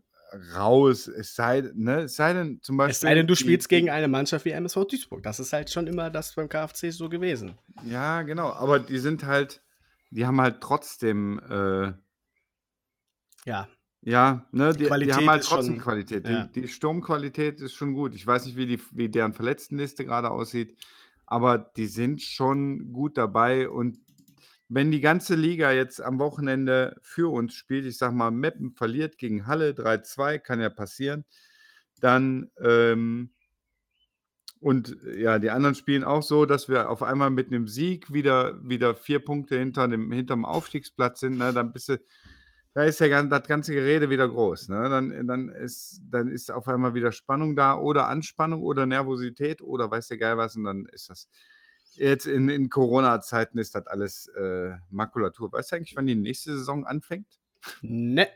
raus, es sei ne, es sei denn zum Es sei Beispiel denn, du die spielst gegen eine Mannschaft wie MSV Duisburg. Das ist halt schon immer das beim KFC so gewesen. Ja, genau, aber die sind halt die haben halt trotzdem, äh Ja. ja, ne, Die die die haben halt trotzdem schon Qualität. ja. Die die Sturmqualität ist schon gut. Ich weiß nicht, wie die wie deren Verletztenliste grade aussieht, aber die sind schon gut dabei und wenn die ganze Liga jetzt am Wochenende für uns spielt, ich sage mal, Meppen verliert gegen Halle 3:2, kann ja passieren, dann, ähm und, ja, die anderen spielen auch so, dass wir auf einmal mit 'nem Sieg wieder wieder 4 Punkte hinter dem hinterm Aufstiegsplatz sind, ne, dann bist du da ist ja das ganze Gerede wieder groß, ne? Dann dann ist dann ist auf einmal wieder Spannung da oder Anspannung oder Nervosität oder weiß der Geier was und dann ist das jetzt in in Corona-Zeiten ist das alles, äh, Makulatur. Weißt du eigentlich, wann die nächste Saison anfängt? Ne.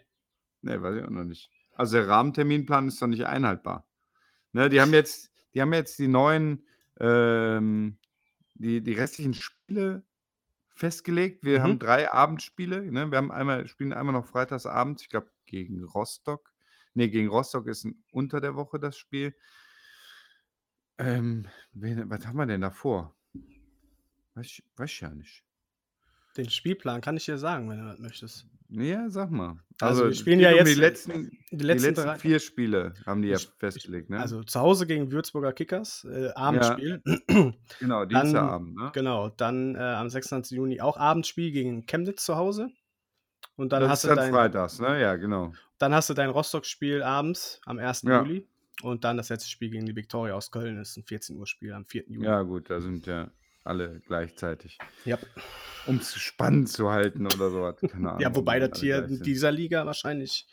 Ne, weiß ich auch noch nicht. Also, der Rahmenterminplan ist doch nicht einhaltbar. Ne, die haben jetzt die haben jetzt die neuen, ähm die die restlichen Spiele festgelegt. Wir haben Mhm. 3 Abendspiele, ne? Wir haben einmal spielen einmal noch freitags abends, ich glaube, gegen Rostock. Ne, gegen Rostock ist 'n unter der Woche das Spiel. Ähm, wen was haben wir denn davor? Weiß ich weiß ja nicht. Den Spielplan kann ich dir sagen, wenn du das möchtest. Ja, sag mal. Also, Also, wir spielen ja um die jetzt letzten die die letzten letzten 3 4 Spiele haben die ja ich festgelegt, ne? also, zu Hause gegen Würzburger Kickers, äh, Ja. Abendspiel. Genau, Dann Dienstagabend, ne? genau, dann, äh, am 26. Juni auch Abendspiel gegen Chemnitz zu Hause. Und dann Das hast ist du dann dein freitags, ne? Ja, genau. dann hast du dein Rostock-Spiel abends am 1. Ja. Juli und dann das letzte Spiel gegen die Viktoria aus Köln ist 'n 14:00 Spiel am 4. Juli. Ja gut, da sind ja alle gleichzeitig. Jap. Um's spannend zu halten oder so was, keine Ahnung, Ja, wobei das hier in dieser Liga wahrscheinlich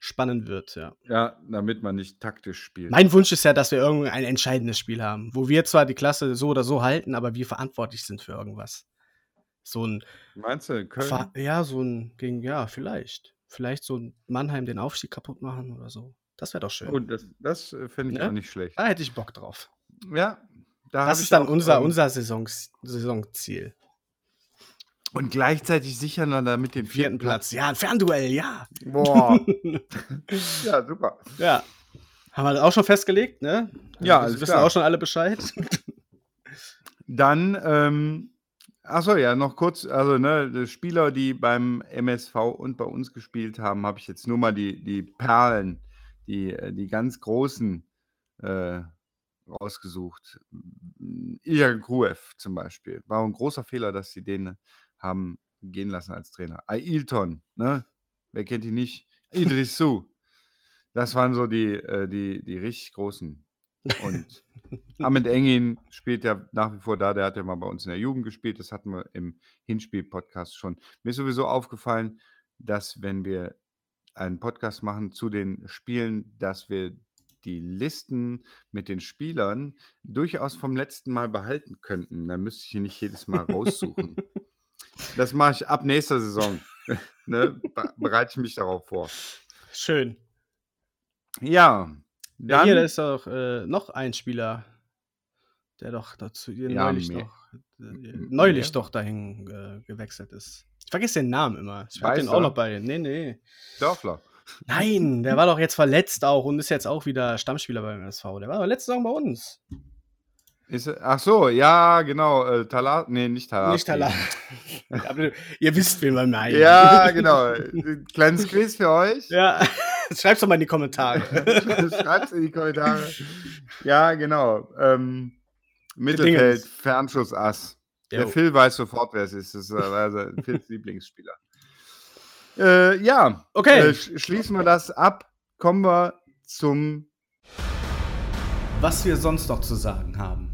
spannend wird, ja. Ja, damit man nicht taktisch spielt. Mein Wunsch ist ja, dass wir irgendein entscheidendes Spiel haben, wo wir zwar die Klasse so oder so halten, aber wir verantwortlich sind für irgendwas. So 'n Meinst du Fa Köln? ja, so 'n gegen ja, vielleicht. Vielleicht so 'n Mannheim den Aufstieg kaputt machen oder so. Das wäre doch schön. Oh, das das, äh, fände ich Ne? auch nicht schlecht. Da hätte ich Bock drauf. Ja, da Das ist dann auch, unser ähm unser Saisons Saisonziel. Und gleichzeitig sichern wir damit den 4. 4. Platz. Platz. Ja, 'n Fernduell, ja. Boah. Ja, super. Ja. Haben wir das auch schon festgelegt, ne? Ja, Also, wissen klar. auch schon alle Bescheid. Dann, ähm ach so, ja, noch kurz, also, ne, die Spieler, die beim MSV und bei uns gespielt haben, habe ich jetzt nur mal die die Perlen, die äh, die ganz Großen, äh, rausgesucht. Hm, Ilja Gruev zum Beispiel. War auch 'n großer Fehler, dass sie den haben gehen lassen als Trainer. Ailton, ne? Wer kennt ihn nicht? Idrissou. Das waren so die äh, die die richtig Großen. Und Ahmed Engin spielt ja nach wie vor da. Der hat ja mal bei uns in der Jugend gespielt. Das hatten wir im Hinspiel-Podcast schon. Mir ist sowieso aufgefallen, dass wenn wir einen Podcast machen zu den Spielen, dass wir die Listen mit den Spielern durchaus vom letzten Mal behalten könnten. Da müsste ich hier nicht jedes Mal raussuchen. das mache ich ab nächster Saison. ne? Bereite ich mich darauf vor. Schön. Ja, ja, hier ist doch äh, noch ein Spieler, der doch dazu ja, neulich, mehr, doch, äh, neulich doch dahin äh, gewechselt ist. Ich vergesse den Namen immer. Ich habe den auch noch bei. Nee, nee. Dörfler. Nein, der war doch jetzt verletzt auch und ist jetzt auch wieder Stammspieler beim SV. Der war doch letzte Saison bei uns. Ist, ach so, ja, genau. Äh, Talat, nee, nicht Talat. Nicht Talat. ihr wisst, wen man meint. Ja, genau. Kleines Quiz für euch. Ja. Schreib's doch mal in die Kommentare. Schreib's in die Kommentare. Ja, genau. Ähm, Mittelfeld, Fernschussass. Der Phil weiß sofort, wer es ist. Das ist also Phils Lieblingsspieler. Äh, ja, okay. Äh, schließen wir das ab. Kommen wir zum. Was wir sonst noch zu sagen haben.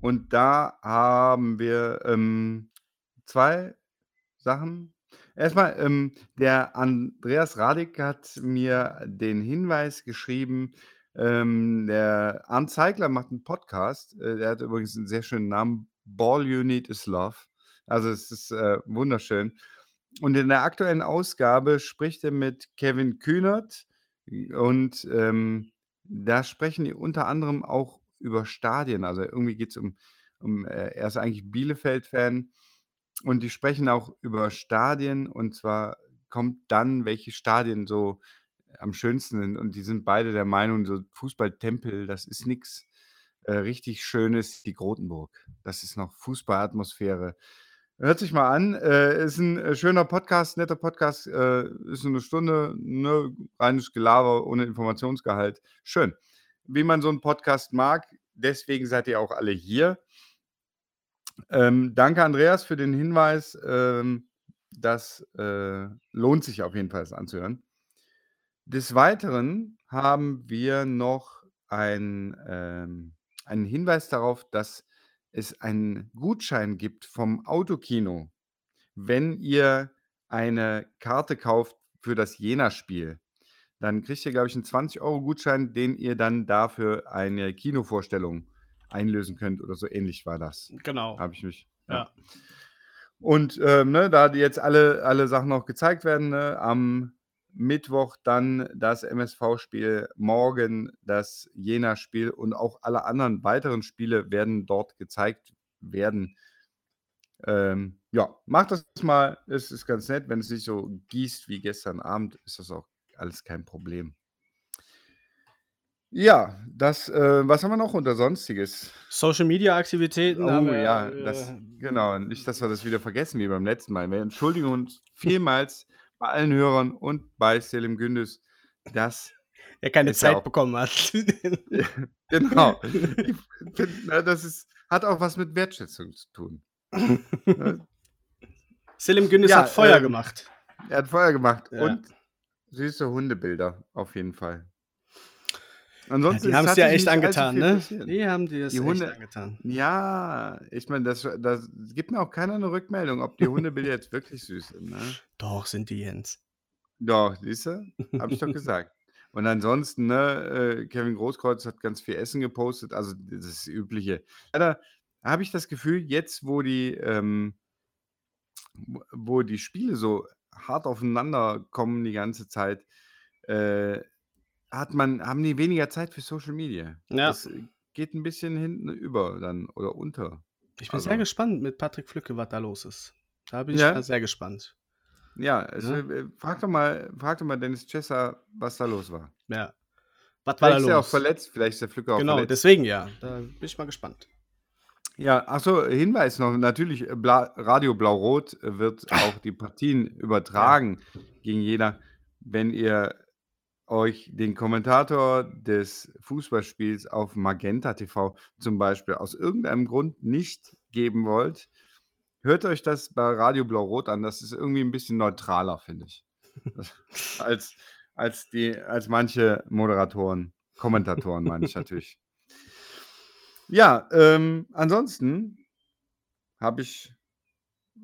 Und da haben wir ähm, zwei Sachen. Erstmal, ähm, der Andreas Radig hat mir den Hinweis geschrieben, ähm, der Arndt Zeigler macht einen Podcast. Äh, der hat übrigens einen sehr schönen Namen. Ball You Need is Love. Also es ist äh, wunderschön. Und in der aktuellen Ausgabe spricht er mit Kevin Kühnert und ähm, da sprechen die unter anderem auch über Stadien. Also irgendwie geht es um, um äh, er ist eigentlich Bielefeld-Fan und die sprechen auch über Stadien und zwar kommt dann, welche Stadien so am schönsten sind. Und die sind beide der Meinung, so Fußballtempel, das ist nichts äh, richtig Schönes, die Grotenburg. Das ist noch Fußballatmosphäre. Hört sich mal an. Äh, ist ein äh, schöner Podcast, netter Podcast. Äh, ist eine Stunde, ne, reines Gelaber ohne Informationsgehalt. Schön. Wie man so einen Podcast mag, deswegen seid ihr auch alle hier. Ähm, danke, Andreas, für den Hinweis. Ähm, das äh, lohnt sich auf jeden Fall, es anzuhören. Des Weiteren haben wir noch ein, ähm, einen Hinweis darauf, dass es einen Gutschein gibt vom Autokino, wenn ihr eine Karte kauft für das Jena-Spiel. Dann kriegt ihr, glaube ich, einen 20-Euro-Gutschein, den ihr dann dafür eine Kinovorstellung einlösen könnt oder so ähnlich war das. Genau. Habe ich mich. Ja. ja. Und ähm, ne, da jetzt alle, alle Sachen noch gezeigt werden, ne, am Mittwoch dann das MSV-Spiel, morgen das Jena-Spiel und auch alle anderen weiteren Spiele werden dort gezeigt werden. Ähm, ja, macht das mal. Es ist ganz nett. Wenn es nicht so gießt wie gestern Abend, ist das auch alles kein Problem. Ja, das, äh, was haben wir noch unter Sonstiges? Social Media Aktivitäten. Oh wir, ja, äh, das, genau. Nicht, dass wir das wieder vergessen wie beim letzten Mal. Wir entschuldigen uns vielmals bei allen Hörern und bei Selim Gündüz, dass er keine Zeit auch, bekommen hat. genau. Find, das ist, hat auch was mit Wertschätzung zu tun. Selim Gündüz ja, hat Feuer ähm, gemacht. Er hat Feuer gemacht ja. und süße Hundebilder auf jeden Fall. Ansonsten, ja, die haben es ja echt angetan, ne? Die haben die das die Hunde, echt angetan. Ja, ich meine, das, das gibt mir auch keiner eine Rückmeldung, ob die Hundebilder jetzt wirklich süß sind. Ne? Doch, sind die Jens. Doch, siehst du? Habe ich doch gesagt. Und ansonsten, ne, äh, Kevin Großkreuz hat ganz viel Essen gepostet, also das Übliche. Da habe ich das Gefühl, jetzt, wo die, ähm, wo die Spiele so hart aufeinander kommen die ganze Zeit, äh, hat man haben die weniger Zeit für Social Media. Ja. Das äh, geht ein bisschen hinten über dann oder unter. Ich bin sehr also gespannt mit Patrick Flücke, was da los ist. Da bin ich Ja? sehr gespannt. Ja, also, Ja? äh, frag doch mal frag doch mal Dennis Chesser, was da los war. Ja. Was war da Vielleicht ist er auch los? verletzt, vielleicht ist der Flücke auch Genau, verletzt. deswegen ja. Da bin ich mal gespannt. Ja, ach so, Hinweis noch, natürlich, äh, Bla Radio Blau-Rot wird auch die Partien übertragen gegen Jena. Wenn ihr euch den Kommentator des Fußballspiels auf Magenta TV zum Beispiel aus irgendeinem Grund nicht geben wollt, hört euch das bei Radio Blau-Rot an. Das ist irgendwie ein bisschen neutraler, finde ich. als, als, die, als manche Moderatoren. Kommentatoren meine ich natürlich. Ja, ähm, ansonsten habe ich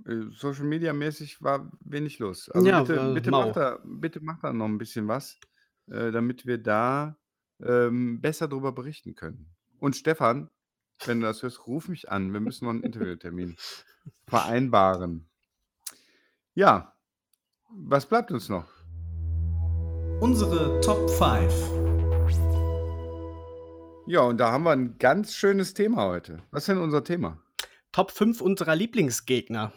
äh, Social Media mäßig war wenig los. Also Ja, bitte, äh, bitte mach mau. da, bitte mach da noch ein bisschen was, äh, damit wir da ähm, besser darüber berichten können. Und Stefan, wenn du das hörst, ruf mich an. Wir müssen noch einen Interviewtermin vereinbaren. Ja, was bleibt uns noch? Unsere Top 5. Ja, und da haben wir ein ganz schönes Thema heute. Was ist denn unser Thema? Top 5 unserer Lieblingsgegner.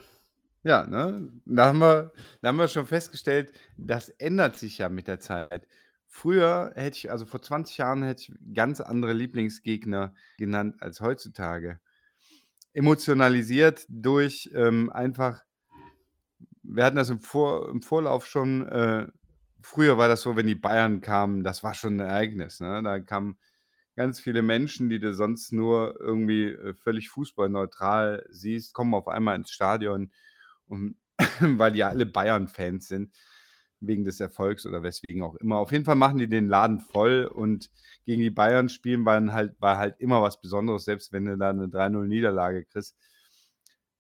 Ja, ne? Da haben wir, da haben wir schon festgestellt, das ändert sich ja mit der Zeit. Früher hätte ich, also vor 20 Jahren hätte ich ganz andere Lieblingsgegner genannt als heutzutage. Emotionalisiert durch ähm, einfach, wir hatten das im, Vor, im Vorlauf schon, äh, früher war das so, wenn die Bayern kamen, das war schon ein Ereignis. Ne? Da kamen ganz viele Menschen, die du sonst nur irgendwie äh, völlig fußballneutral siehst, kommen auf einmal ins Stadion und weil die ja alle Bayern-Fans sind, wegen des Erfolgs oder weswegen auch immer. Auf jeden Fall machen die den Laden voll und gegen die Bayern spielen war halt, war halt immer was Besonderes, selbst wenn du da eine 3-0-Niederlage kriegst.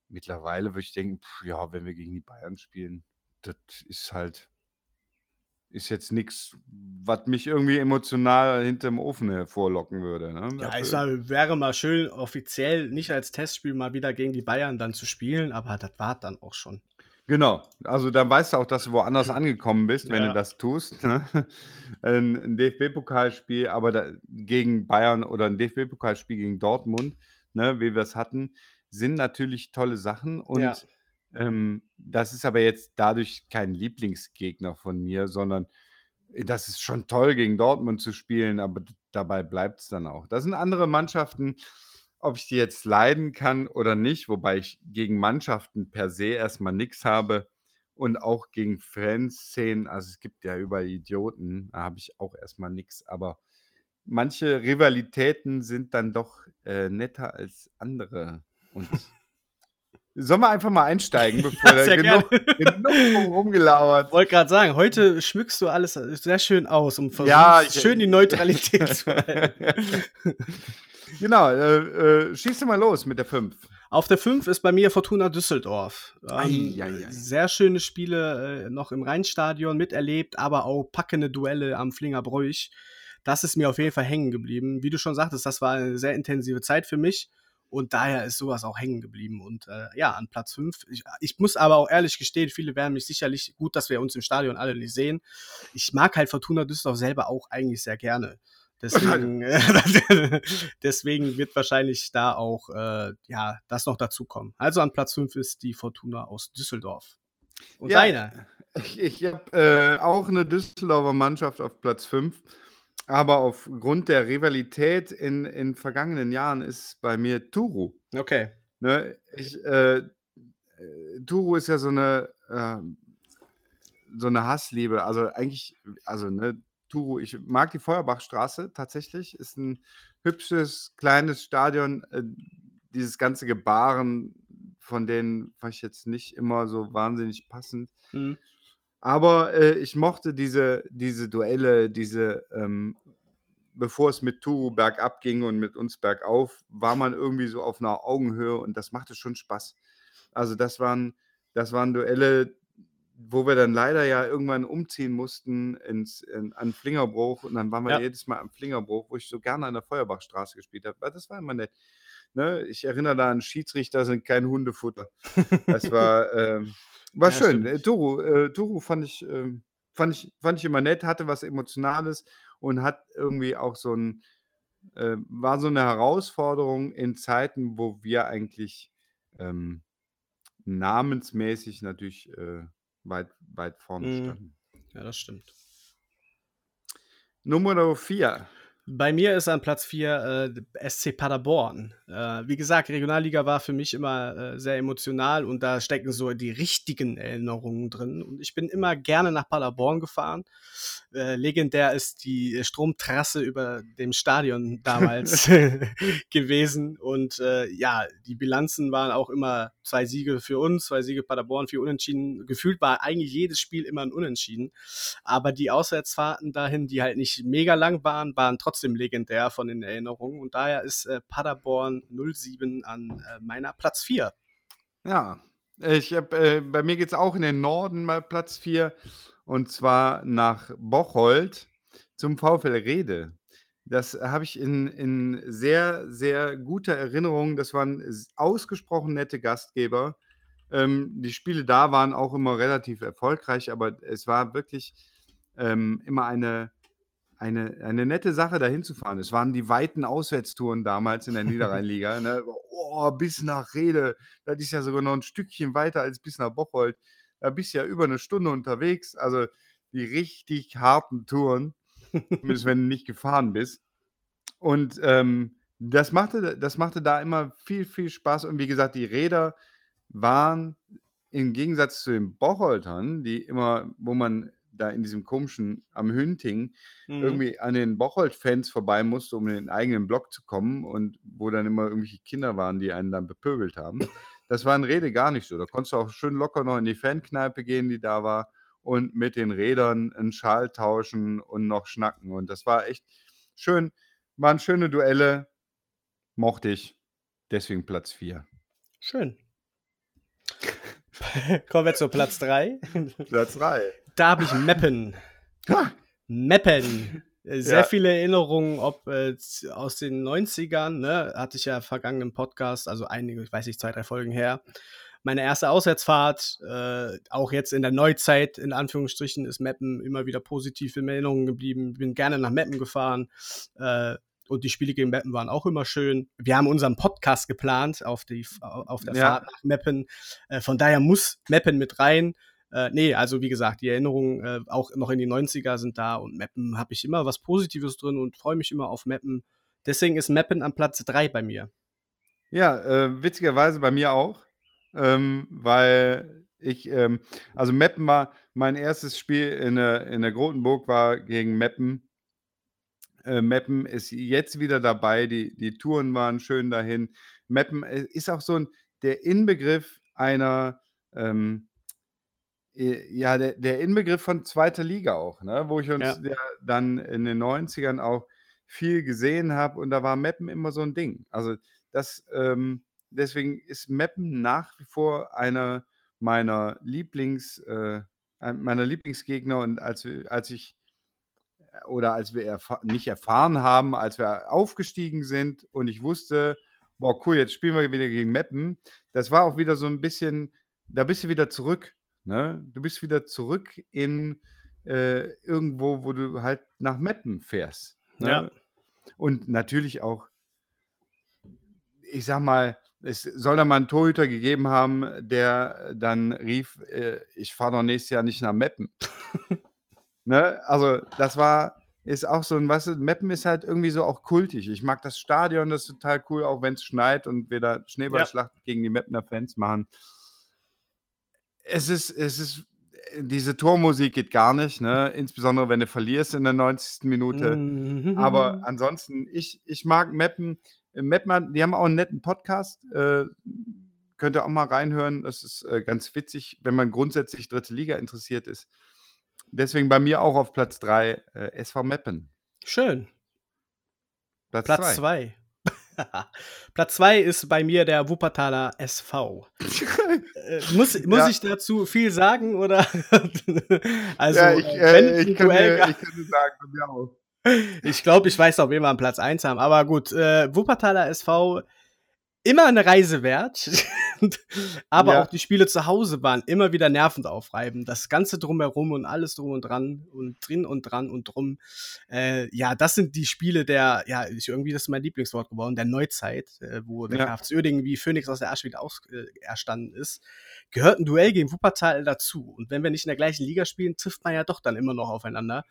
Mittlerweile würde ich denken, pff, ja, wenn wir gegen die Bayern spielen, das ist halt, ist jetzt nichts, was mich irgendwie emotional hinterm Ofen hervorlocken würde. Ne? Ja, Dafür- ich sag, wäre mal schön, offiziell nicht als Testspiel mal wieder gegen die Bayern dann zu spielen, aber das war dann auch schon. Genau, also dann weißt du auch, dass du woanders angekommen bist, wenn Ja. du das tust. Ne? Ein, ein DFB-Pokalspiel, aber da, gegen Bayern oder ein DFB-Pokalspiel gegen Dortmund, ne, wie wir es hatten, sind natürlich tolle Sachen. Und Ja. ähm, das ist aber jetzt dadurch kein Lieblingsgegner von mir, sondern äh, das ist schon toll, gegen Dortmund zu spielen, aber dabei bleibt es dann auch. Das sind andere Mannschaften, ob ich die jetzt leiden kann oder nicht, wobei ich gegen Mannschaften per se erstmal nichts habe und auch gegen Fanszenen, also es gibt ja überall Idioten, da habe ich auch erstmal nichts, aber manche Rivalitäten sind dann doch äh, netter als andere. Und sollen wir einfach mal einsteigen, bevor Ja, da sehr genug, genug rumgelauert. Wollte gerade sagen, heute schmückst du alles sehr schön aus und versuchst Ja, schön die Neutralität zu halten. Genau, äh, äh, schieß du mal los mit der 5. Auf der 5 ist bei mir Fortuna Düsseldorf. Ähm, Ei, ei, ei. Sehr schöne Spiele äh, noch im Rheinstadion miterlebt, aber auch packende Duelle am Flingerbräuch. Das ist mir auf jeden Fall hängen geblieben. Wie du schon sagtest, das war eine sehr intensive Zeit für mich und daher ist sowas auch hängen geblieben. Und äh, ja, an Platz 5. Ich, ich muss aber auch ehrlich gestehen, viele werden mich sicherlich gut, dass wir uns im Stadion alle nicht sehen. Ich mag halt Fortuna Düsseldorf selber auch eigentlich sehr gerne. Deswegen, äh, deswegen wird wahrscheinlich da auch äh, ja, das noch dazukommen. Also an Platz 5 ist die Fortuna aus Düsseldorf. Und Ja. deiner? Ich, ich habe äh, auch eine Düsseldorfer Mannschaft auf Platz 5, aber aufgrund der Rivalität in, in vergangenen Jahren ist bei mir Turu. Okay. Ne? Ich, äh, äh, Turu ist ja so eine, äh, so eine Hassliebe. Also eigentlich, also ne, Turu, ich mag die Feuerbachstraße tatsächlich. Ist ein hübsches, kleines Stadion. Äh, dieses ganze Gebaren von denen fand ich jetzt nicht immer so wahnsinnig passend. Hm. Aber äh, ich mochte diese, diese Duelle, diese, ähm, bevor es mit Turu bergab ging und mit uns bergauf, war man irgendwie so auf einer Augenhöhe und das machte schon Spaß. Also das waren, das waren Duelle, wo wir dann leider ja irgendwann umziehen mussten ins, in, an Flingerbruch und dann waren wir Ja. jedes Mal am Flingerbruch, wo ich so gerne an der Feuerbachstraße gespielt habe. Das war immer nett. Ne? Ich erinnere da an Schiedsrichter sind kein Hundefutter. Das war, ähm, war Ja, schön. stimmt. Äh, Turu, äh, Turu fand ich, ähm, fand, ich, fand ich immer nett, hatte was Emotionales und hat irgendwie auch so ein, äh, war so eine Herausforderung in Zeiten, wo wir eigentlich ähm, namensmäßig natürlich äh, weit, weit vorne Mhm. standen. Ja, das stimmt. Nummer 4. Bei mir ist an Platz 4 äh, SC Paderborn. Äh, wie gesagt, Regionalliga war für mich immer äh, sehr emotional und da stecken so die richtigen Erinnerungen drin. Und ich bin immer gerne nach Paderborn gefahren. Äh, legendär ist die Stromtrasse über dem Stadion damals gewesen. Und äh, ja, die Bilanzen waren auch immer zwei Siege für uns, zwei Siege Paderborn, vier Unentschieden. Gefühlt war eigentlich jedes Spiel immer ein Unentschieden. Aber die Auswärtsfahrten dahin, die halt nicht mega lang waren, waren trotzdem legendär von den Erinnerungen. Und daher ist äh, Paderborn 07 an äh, meiner Platz 4. Ja, ich hab, äh, bei mir geht es auch in den Norden mal Platz 4 und zwar nach Bocholt zum VfL Rede. Das habe ich in, in sehr, sehr guter Erinnerung. Das waren ausgesprochen nette Gastgeber. Ähm, die Spiele da waren auch immer relativ erfolgreich, aber es war wirklich ähm, immer eine, eine, eine nette Sache, da hinzufahren. Es waren die weiten Auswärtstouren damals in der Niederrheinliga. Ne? Oh, bis nach Rede. Das ist ja sogar noch ein Stückchen weiter als bis nach Bocholt. Da bist du ja über eine Stunde unterwegs. Also die richtig harten Touren, zumindest wenn du nicht gefahren bist. Und ähm, das, machte, das machte da immer viel, viel Spaß. Und wie gesagt, die Räder waren im Gegensatz zu den Bocholtern, die immer, wo man da in diesem komischen am Hünting mhm. irgendwie an den Bocholt-Fans vorbei musste, um in den eigenen Block zu kommen und wo dann immer irgendwelche Kinder waren, die einen dann bepöbelt haben. Das war in Rede gar nicht so. Da konntest du auch schön locker noch in die Fankneipe gehen, die da war und mit den Rädern einen Schal tauschen und noch schnacken. Und das war echt schön. Waren schöne Duelle. Mochte ich. Deswegen Platz 4. Schön. Kommen wir zu Platz 3. Platz 3. Da habe ich Meppen. Meppen. Sehr ja. viele Erinnerungen, ob äh, aus den 90ern, ne, hatte ich ja vergangenen Podcast, also einige, ich weiß nicht, zwei, drei Folgen her, meine erste Auswärtsfahrt, äh, auch jetzt in der Neuzeit, in Anführungsstrichen, ist Meppen immer wieder positiv in Erinnerung geblieben. Bin gerne nach Meppen gefahren. Äh, und die Spiele gegen Meppen waren auch immer schön. Wir haben unseren Podcast geplant auf, die, auf der ja. Fahrt nach Meppen. Äh, von daher muss Meppen mit rein. Äh, nee, also wie gesagt, die Erinnerungen äh, auch noch in die 90er sind da und Meppen habe ich immer was Positives drin und freue mich immer auf Meppen. Deswegen ist Meppen am Platz 3 bei mir. Ja, äh, witzigerweise bei mir auch ähm, weil ich, ähm, also Meppen war mein erstes Spiel in der, in der Grotenburg war gegen Meppen. Äh, Meppen ist jetzt wieder dabei, die, die Touren waren schön dahin. Meppen äh, ist auch so ein, der Inbegriff einer, ähm, ja, der, der Inbegriff von zweiter Liga auch, ne? wo ich uns ja. ja dann in den 90ern auch viel gesehen habe und da war Meppen immer so ein Ding. Also das, ähm, deswegen ist Meppen nach wie vor einer meiner Lieblings, äh, meiner Lieblingsgegner und als, als ich oder als wir erf nicht erfahren haben, als wir aufgestiegen sind und ich wusste, boah, cool, jetzt spielen wir wieder gegen Meppen. Das war auch wieder so ein bisschen, da bist du wieder zurück. Ne? Du bist wieder zurück in äh, irgendwo, wo du halt nach Meppen fährst. Ne? Ja. Und natürlich auch, ich sag mal, es soll da mal einen Torhüter gegeben haben, der dann rief, äh, ich fahre doch nächstes Jahr nicht nach Meppen. ne? Also das war, ist auch so ein, was Meppen ist halt irgendwie so auch kultig. Ich mag das Stadion, das ist total cool, auch wenn es schneit und wir da Schneeballschlacht ja. gegen die Meppener Fans machen. Es ist, es ist, diese Tormusik geht gar nicht, ne? insbesondere wenn du verlierst in der 90. Minute. Mhm. Aber ansonsten, ich, ich mag Meppen. Mettmann, die haben auch einen netten Podcast. Äh, könnt ihr auch mal reinhören. Das ist äh, ganz witzig, wenn man grundsätzlich dritte Liga interessiert ist. Deswegen bei mir auch auf Platz 3 äh, SV Meppen. Schön. Platz 2. Platz 2 ist bei mir der Wuppertaler SV. äh, muss muss ja. ich dazu viel sagen oder? also, ja, ich, äh, ich, kann dir, ich kann dir sagen, bei mir auch. Ich glaube, ich weiß auch, wen wir an Platz 1 haben. Aber gut, äh, Wuppertaler SV immer eine Reise wert. aber ja. auch die Spiele zu Hause waren immer wieder nervend aufreibend. Das Ganze drumherum und alles drum und dran und drin und dran und drum. Äh, ja, das sind die Spiele der, ja, irgendwie das ist mein Lieblingswort geworden, der Neuzeit, äh, wo der ja. KFC Uerdingen wie Phoenix aus der Asche wieder auferstanden äh, ist. Gehört ein Duell gegen Wuppertal dazu. Und wenn wir nicht in der gleichen Liga spielen, trifft man ja doch dann immer noch aufeinander.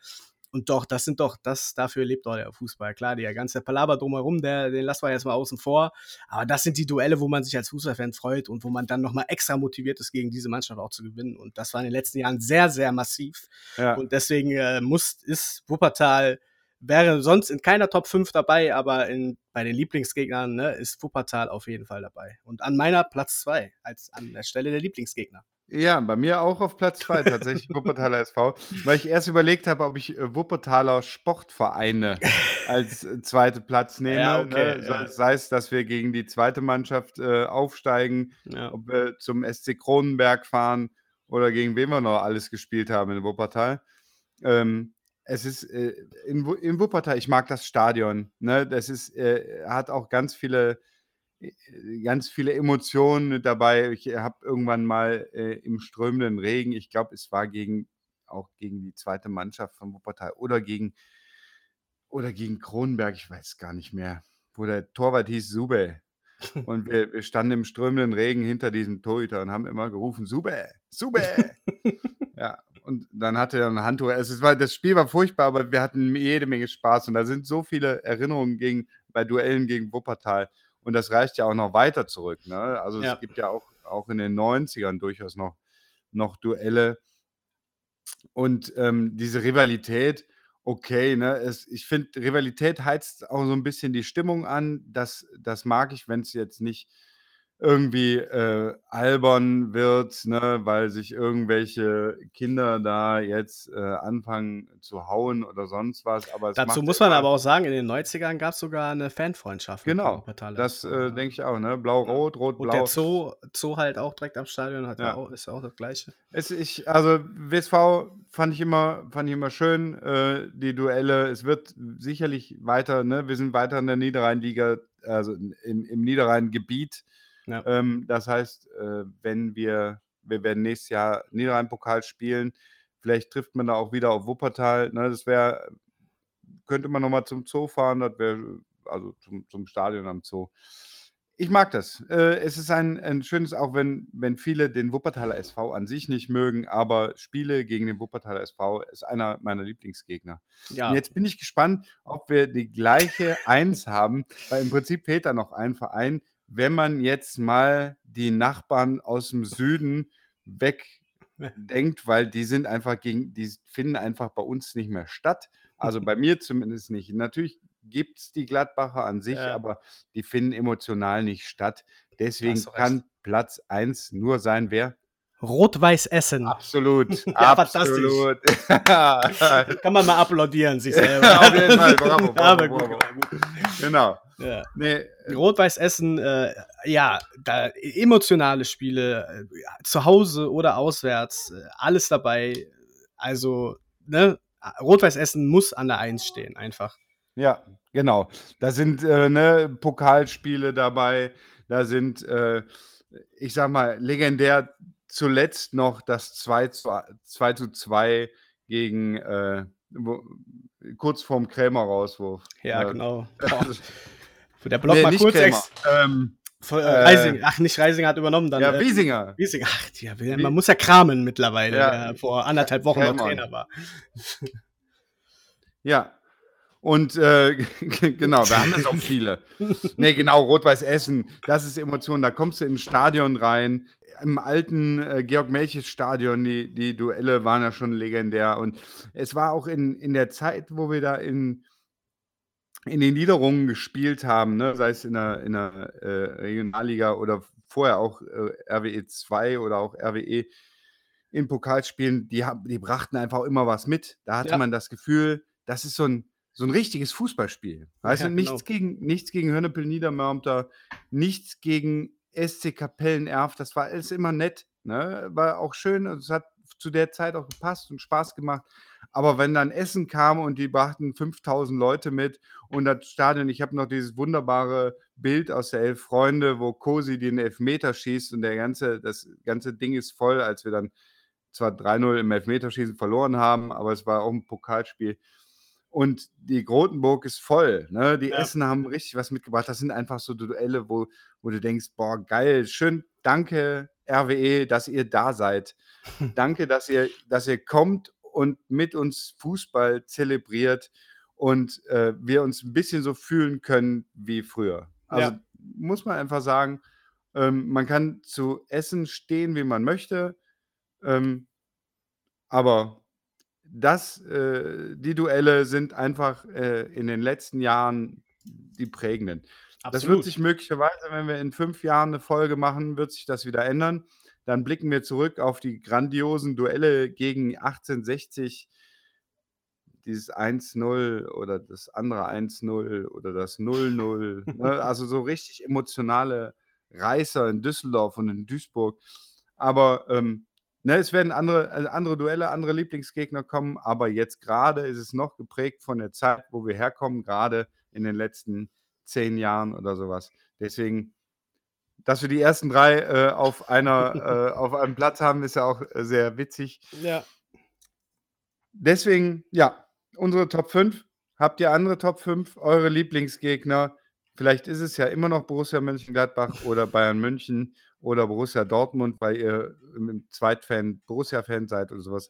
Und doch, das sind doch, das, dafür lebt doch der Fußball. Klar, der ganze Palaber drumherum, der, den lassen wir jetzt mal außen vor. Aber das sind die Duelle, wo man sich als Fußballfan freut und wo man dann nochmal extra motiviert ist, gegen diese Mannschaft auch zu gewinnen. Und das war in den letzten Jahren sehr, sehr massiv. Ja. Und deswegen äh, muss, ist Wuppertal wäre sonst in keiner Top 5 dabei, aber in, bei den Lieblingsgegnern ne, ist Wuppertal auf jeden Fall dabei. Und an meiner Platz 2, als an der Stelle der Lieblingsgegner. Ja, bei mir auch auf Platz 2 tatsächlich Wuppertaler SV, weil ich erst überlegt habe, ob ich äh, Wuppertaler Sportvereine als äh, zweite Platz nehme. Ja, okay, ne? ja. Sei es, dass wir gegen die zweite Mannschaft äh, aufsteigen, ja. ob wir zum SC Kronenberg fahren oder gegen wen wir noch alles gespielt haben in Wuppertal. Ähm, es ist äh, in, in Wuppertal, ich mag das Stadion. Ne? Das ist, äh, hat auch ganz viele, ganz viele Emotionen dabei. Ich habe irgendwann mal äh, im strömenden Regen, ich glaube, es war gegen auch gegen die zweite Mannschaft von Wuppertal oder gegen oder gegen Kronenberg, ich weiß gar nicht mehr, wo der Torwart hieß Sube. Und wir, wir, standen im strömenden Regen hinter diesem Torhüter und haben immer gerufen, Sube, Sube. ja, und dann hatte er ein Handtuch. Es war, das Spiel war furchtbar, aber wir hatten jede Menge Spaß und da sind so viele Erinnerungen gegen, bei Duellen gegen Wuppertal. Und das reicht ja auch noch weiter zurück. Ne? Also ja. es gibt ja auch, auch in den 90ern durchaus noch, noch Duelle. Und ähm, diese Rivalität, okay, ne, es, ich finde, Rivalität heizt auch so ein bisschen die Stimmung an. Das, das mag ich, wenn es jetzt nicht irgendwie äh, albern wird, ne, weil sich irgendwelche Kinder da jetzt äh, anfangen zu hauen oder sonst was. Aber Dazu muss man aber auch sagen, in den 90ern gab es sogar eine Fanfreundschaft. Genau, das äh, denke ich auch. Ne? Blau-Rot, Rot-Blau. Und der Zoo, Zoo halt auch direkt am Stadion hat ja. auch, ist auch das Gleiche. Es, ich, also WSV fand ich immer, fand ich immer schön, äh, die Duelle. Es wird sicherlich weiter, ne? wir sind weiter in der Niederrheinliga, also im, im Niederrhein-Gebiet ja. Ähm, das heißt, äh, wenn wir, wir werden nächstes Jahr Niederrhein-Pokal spielen, vielleicht trifft man da auch wieder auf Wuppertal. Ne? Das wäre, könnte man nochmal zum Zoo fahren, das wäre, also zum, zum Stadion am Zoo. Ich mag das. Äh, es ist ein, ein schönes, auch wenn, wenn viele den Wuppertaler SV an sich nicht mögen, aber Spiele gegen den Wuppertaler SV ist einer meiner Lieblingsgegner. Ja. Und jetzt bin ich gespannt, ob wir die gleiche Eins haben, weil im Prinzip fehlt da noch ein Verein, wenn man jetzt mal die Nachbarn aus dem Süden wegdenkt, weil die sind einfach gegen, die finden einfach bei uns nicht mehr statt. Also bei mir zumindest nicht. Natürlich gibt es die Gladbacher an sich, ja. aber die finden emotional nicht statt. Deswegen kann Platz 1 nur sein, wer? Rot-Weiß Essen. Absolut. ja, absolut. Kann man mal applaudieren, sich selber. Auf jeden Fall, bravo, bravo, bravo. Genau. Ja. Nee. Rot-Weiß Essen, äh, ja, da, emotionale Spiele, äh, zu Hause oder auswärts, äh, alles dabei. Also, ne, Rot-Weiß Essen muss an der Eins stehen, einfach. Ja, genau. Da sind äh, ne, Pokalspiele dabei, da sind, äh, ich sag mal, legendär zuletzt noch das 2 zu 2, zu 2 gegen äh, kurz vorm Krämer-Rauswurf. Ja, äh, genau. Wo der Block nee, mal kurz ex ähm, äh, Reising, ach, nicht Reising hat übernommen, dann. Ja, äh, Wiesinger. Wiesinger. Ach, ja, man muss ja kramen mittlerweile, ja. der vor anderthalb Wochen noch Trainer war. Ja. Und äh, genau, wir haben jetzt auch viele. nee, genau, Rot-Weiß Essen, das ist Emotion. Da kommst du ins Stadion rein. Im alten äh, Georg-Melches-Stadion, die, die Duelle waren ja schon legendär. Und es war auch in, in der Zeit, wo wir da in, in den Niederungen gespielt haben, ne? sei es in der, in der äh, Regionalliga oder vorher auch äh, RWE 2 oder auch RWE in Pokalspielen, die, die brachten einfach immer was mit. Da hatte ja. man das Gefühl, das ist so ein, so ein richtiges Fußballspiel. Weißt ja, du, nichts, genau. gegen, nichts gegen Hönnepel Niedermörmter, nichts gegen SC Kapellen-Erf, das war alles immer nett. Ne? War auch schön, es hat zu der Zeit auch gepasst und Spaß gemacht. Aber wenn dann Essen kam und die brachten 5000 Leute mit und das Stadion, ich habe noch dieses wunderbare Bild aus der Elf Freunde, wo Kosi den Elfmeter schießt und der ganze, das ganze Ding ist voll, als wir dann zwar 3-0 im Elfmeterschießen verloren haben, aber es war auch ein Pokalspiel. Und die Grotenburg ist voll. Ne? Die ja. Essen haben richtig was mitgebracht. Das sind einfach so Duelle, wo, wo du denkst, boah, geil, schön, danke RWE, dass ihr da seid. danke, dass ihr, dass ihr kommt und mit uns Fußball zelebriert und äh, wir uns ein bisschen so fühlen können wie früher. Also Ja. muss man einfach sagen, ähm, man kann zu Essen stehen, wie man möchte, ähm, aber das, äh, die Duelle sind einfach äh, in den letzten Jahren die prägenden. Das wird Absolut. sich möglicherweise, wenn wir in fünf Jahren eine Folge machen, wird sich das wieder ändern. Dann blicken wir zurück auf die grandiosen Duelle gegen 1860, dieses 1-0 oder das andere 1-0 oder das 0-0. Ne? Also so richtig emotionale Reißer in Düsseldorf und in Duisburg. Aber ähm, ne, es werden andere, also andere Duelle, andere Lieblingsgegner kommen. Aber jetzt gerade ist es noch geprägt von der Zeit, wo wir herkommen, gerade in den letzten zehn Jahren oder sowas. Deswegen, dass wir die ersten drei äh, auf, einer, äh, auf einem Platz haben, ist ja auch äh, sehr witzig. Ja. Deswegen, ja, unsere Top 5. Habt ihr andere Top 5? Eure Lieblingsgegner? Vielleicht ist es ja immer noch Borussia Mönchengladbach oder Bayern München oder Borussia Dortmund, weil ihr im Zweitfan Borussia-Fan seid oder sowas.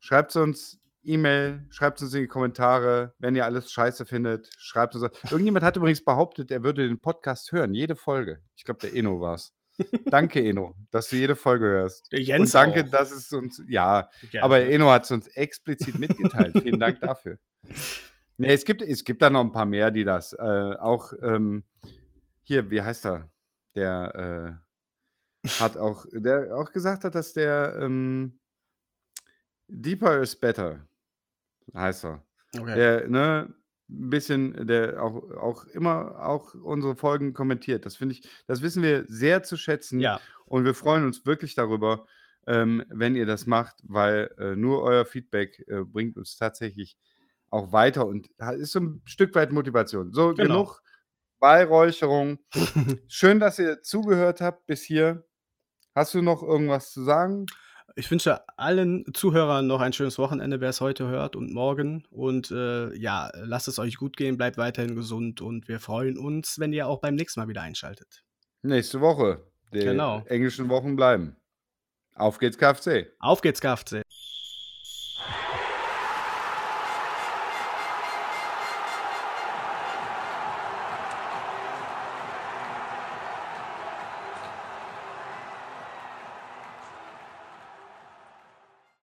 Schreibt uns E-Mail, schreibt uns in die Kommentare, wenn ihr alles scheiße findet. Schreibt uns. Irgendjemand hat übrigens behauptet, er würde den Podcast hören, jede Folge. Ich glaube, der Eno war es. Danke, Eno, dass du jede Folge hörst. Der Und Jens danke, auch. dass es uns, ja, Gerne. aber Eno hat es uns explizit mitgeteilt. Vielen Dank dafür. Nee, es gibt, es gibt da noch ein paar mehr, die das äh, auch ähm, hier, wie heißt er? Der äh, hat auch, der auch gesagt hat, dass der ähm, Deeper is better, heißt er. Okay. Der, ne, ein bisschen, der auch, auch immer auch unsere Folgen kommentiert. Das finde ich, das wissen wir sehr zu schätzen. Ja. Und wir freuen uns wirklich darüber, ähm, wenn ihr das macht, weil äh, nur euer Feedback äh, bringt uns tatsächlich auch weiter und ist so ein Stück weit Motivation. So, Genau. genug Beihräucherung. Schön, dass ihr zugehört habt bis hier. Hast du noch irgendwas zu sagen? Ich wünsche allen Zuhörern noch ein schönes Wochenende, wer es heute hört und morgen. Und äh, ja, lasst es euch gut gehen, bleibt weiterhin gesund und wir freuen uns, wenn ihr auch beim nächsten Mal wieder einschaltet. Nächste Woche. Die Genau. englischen Wochen bleiben. Auf geht's, KFC. Auf geht's, KFC.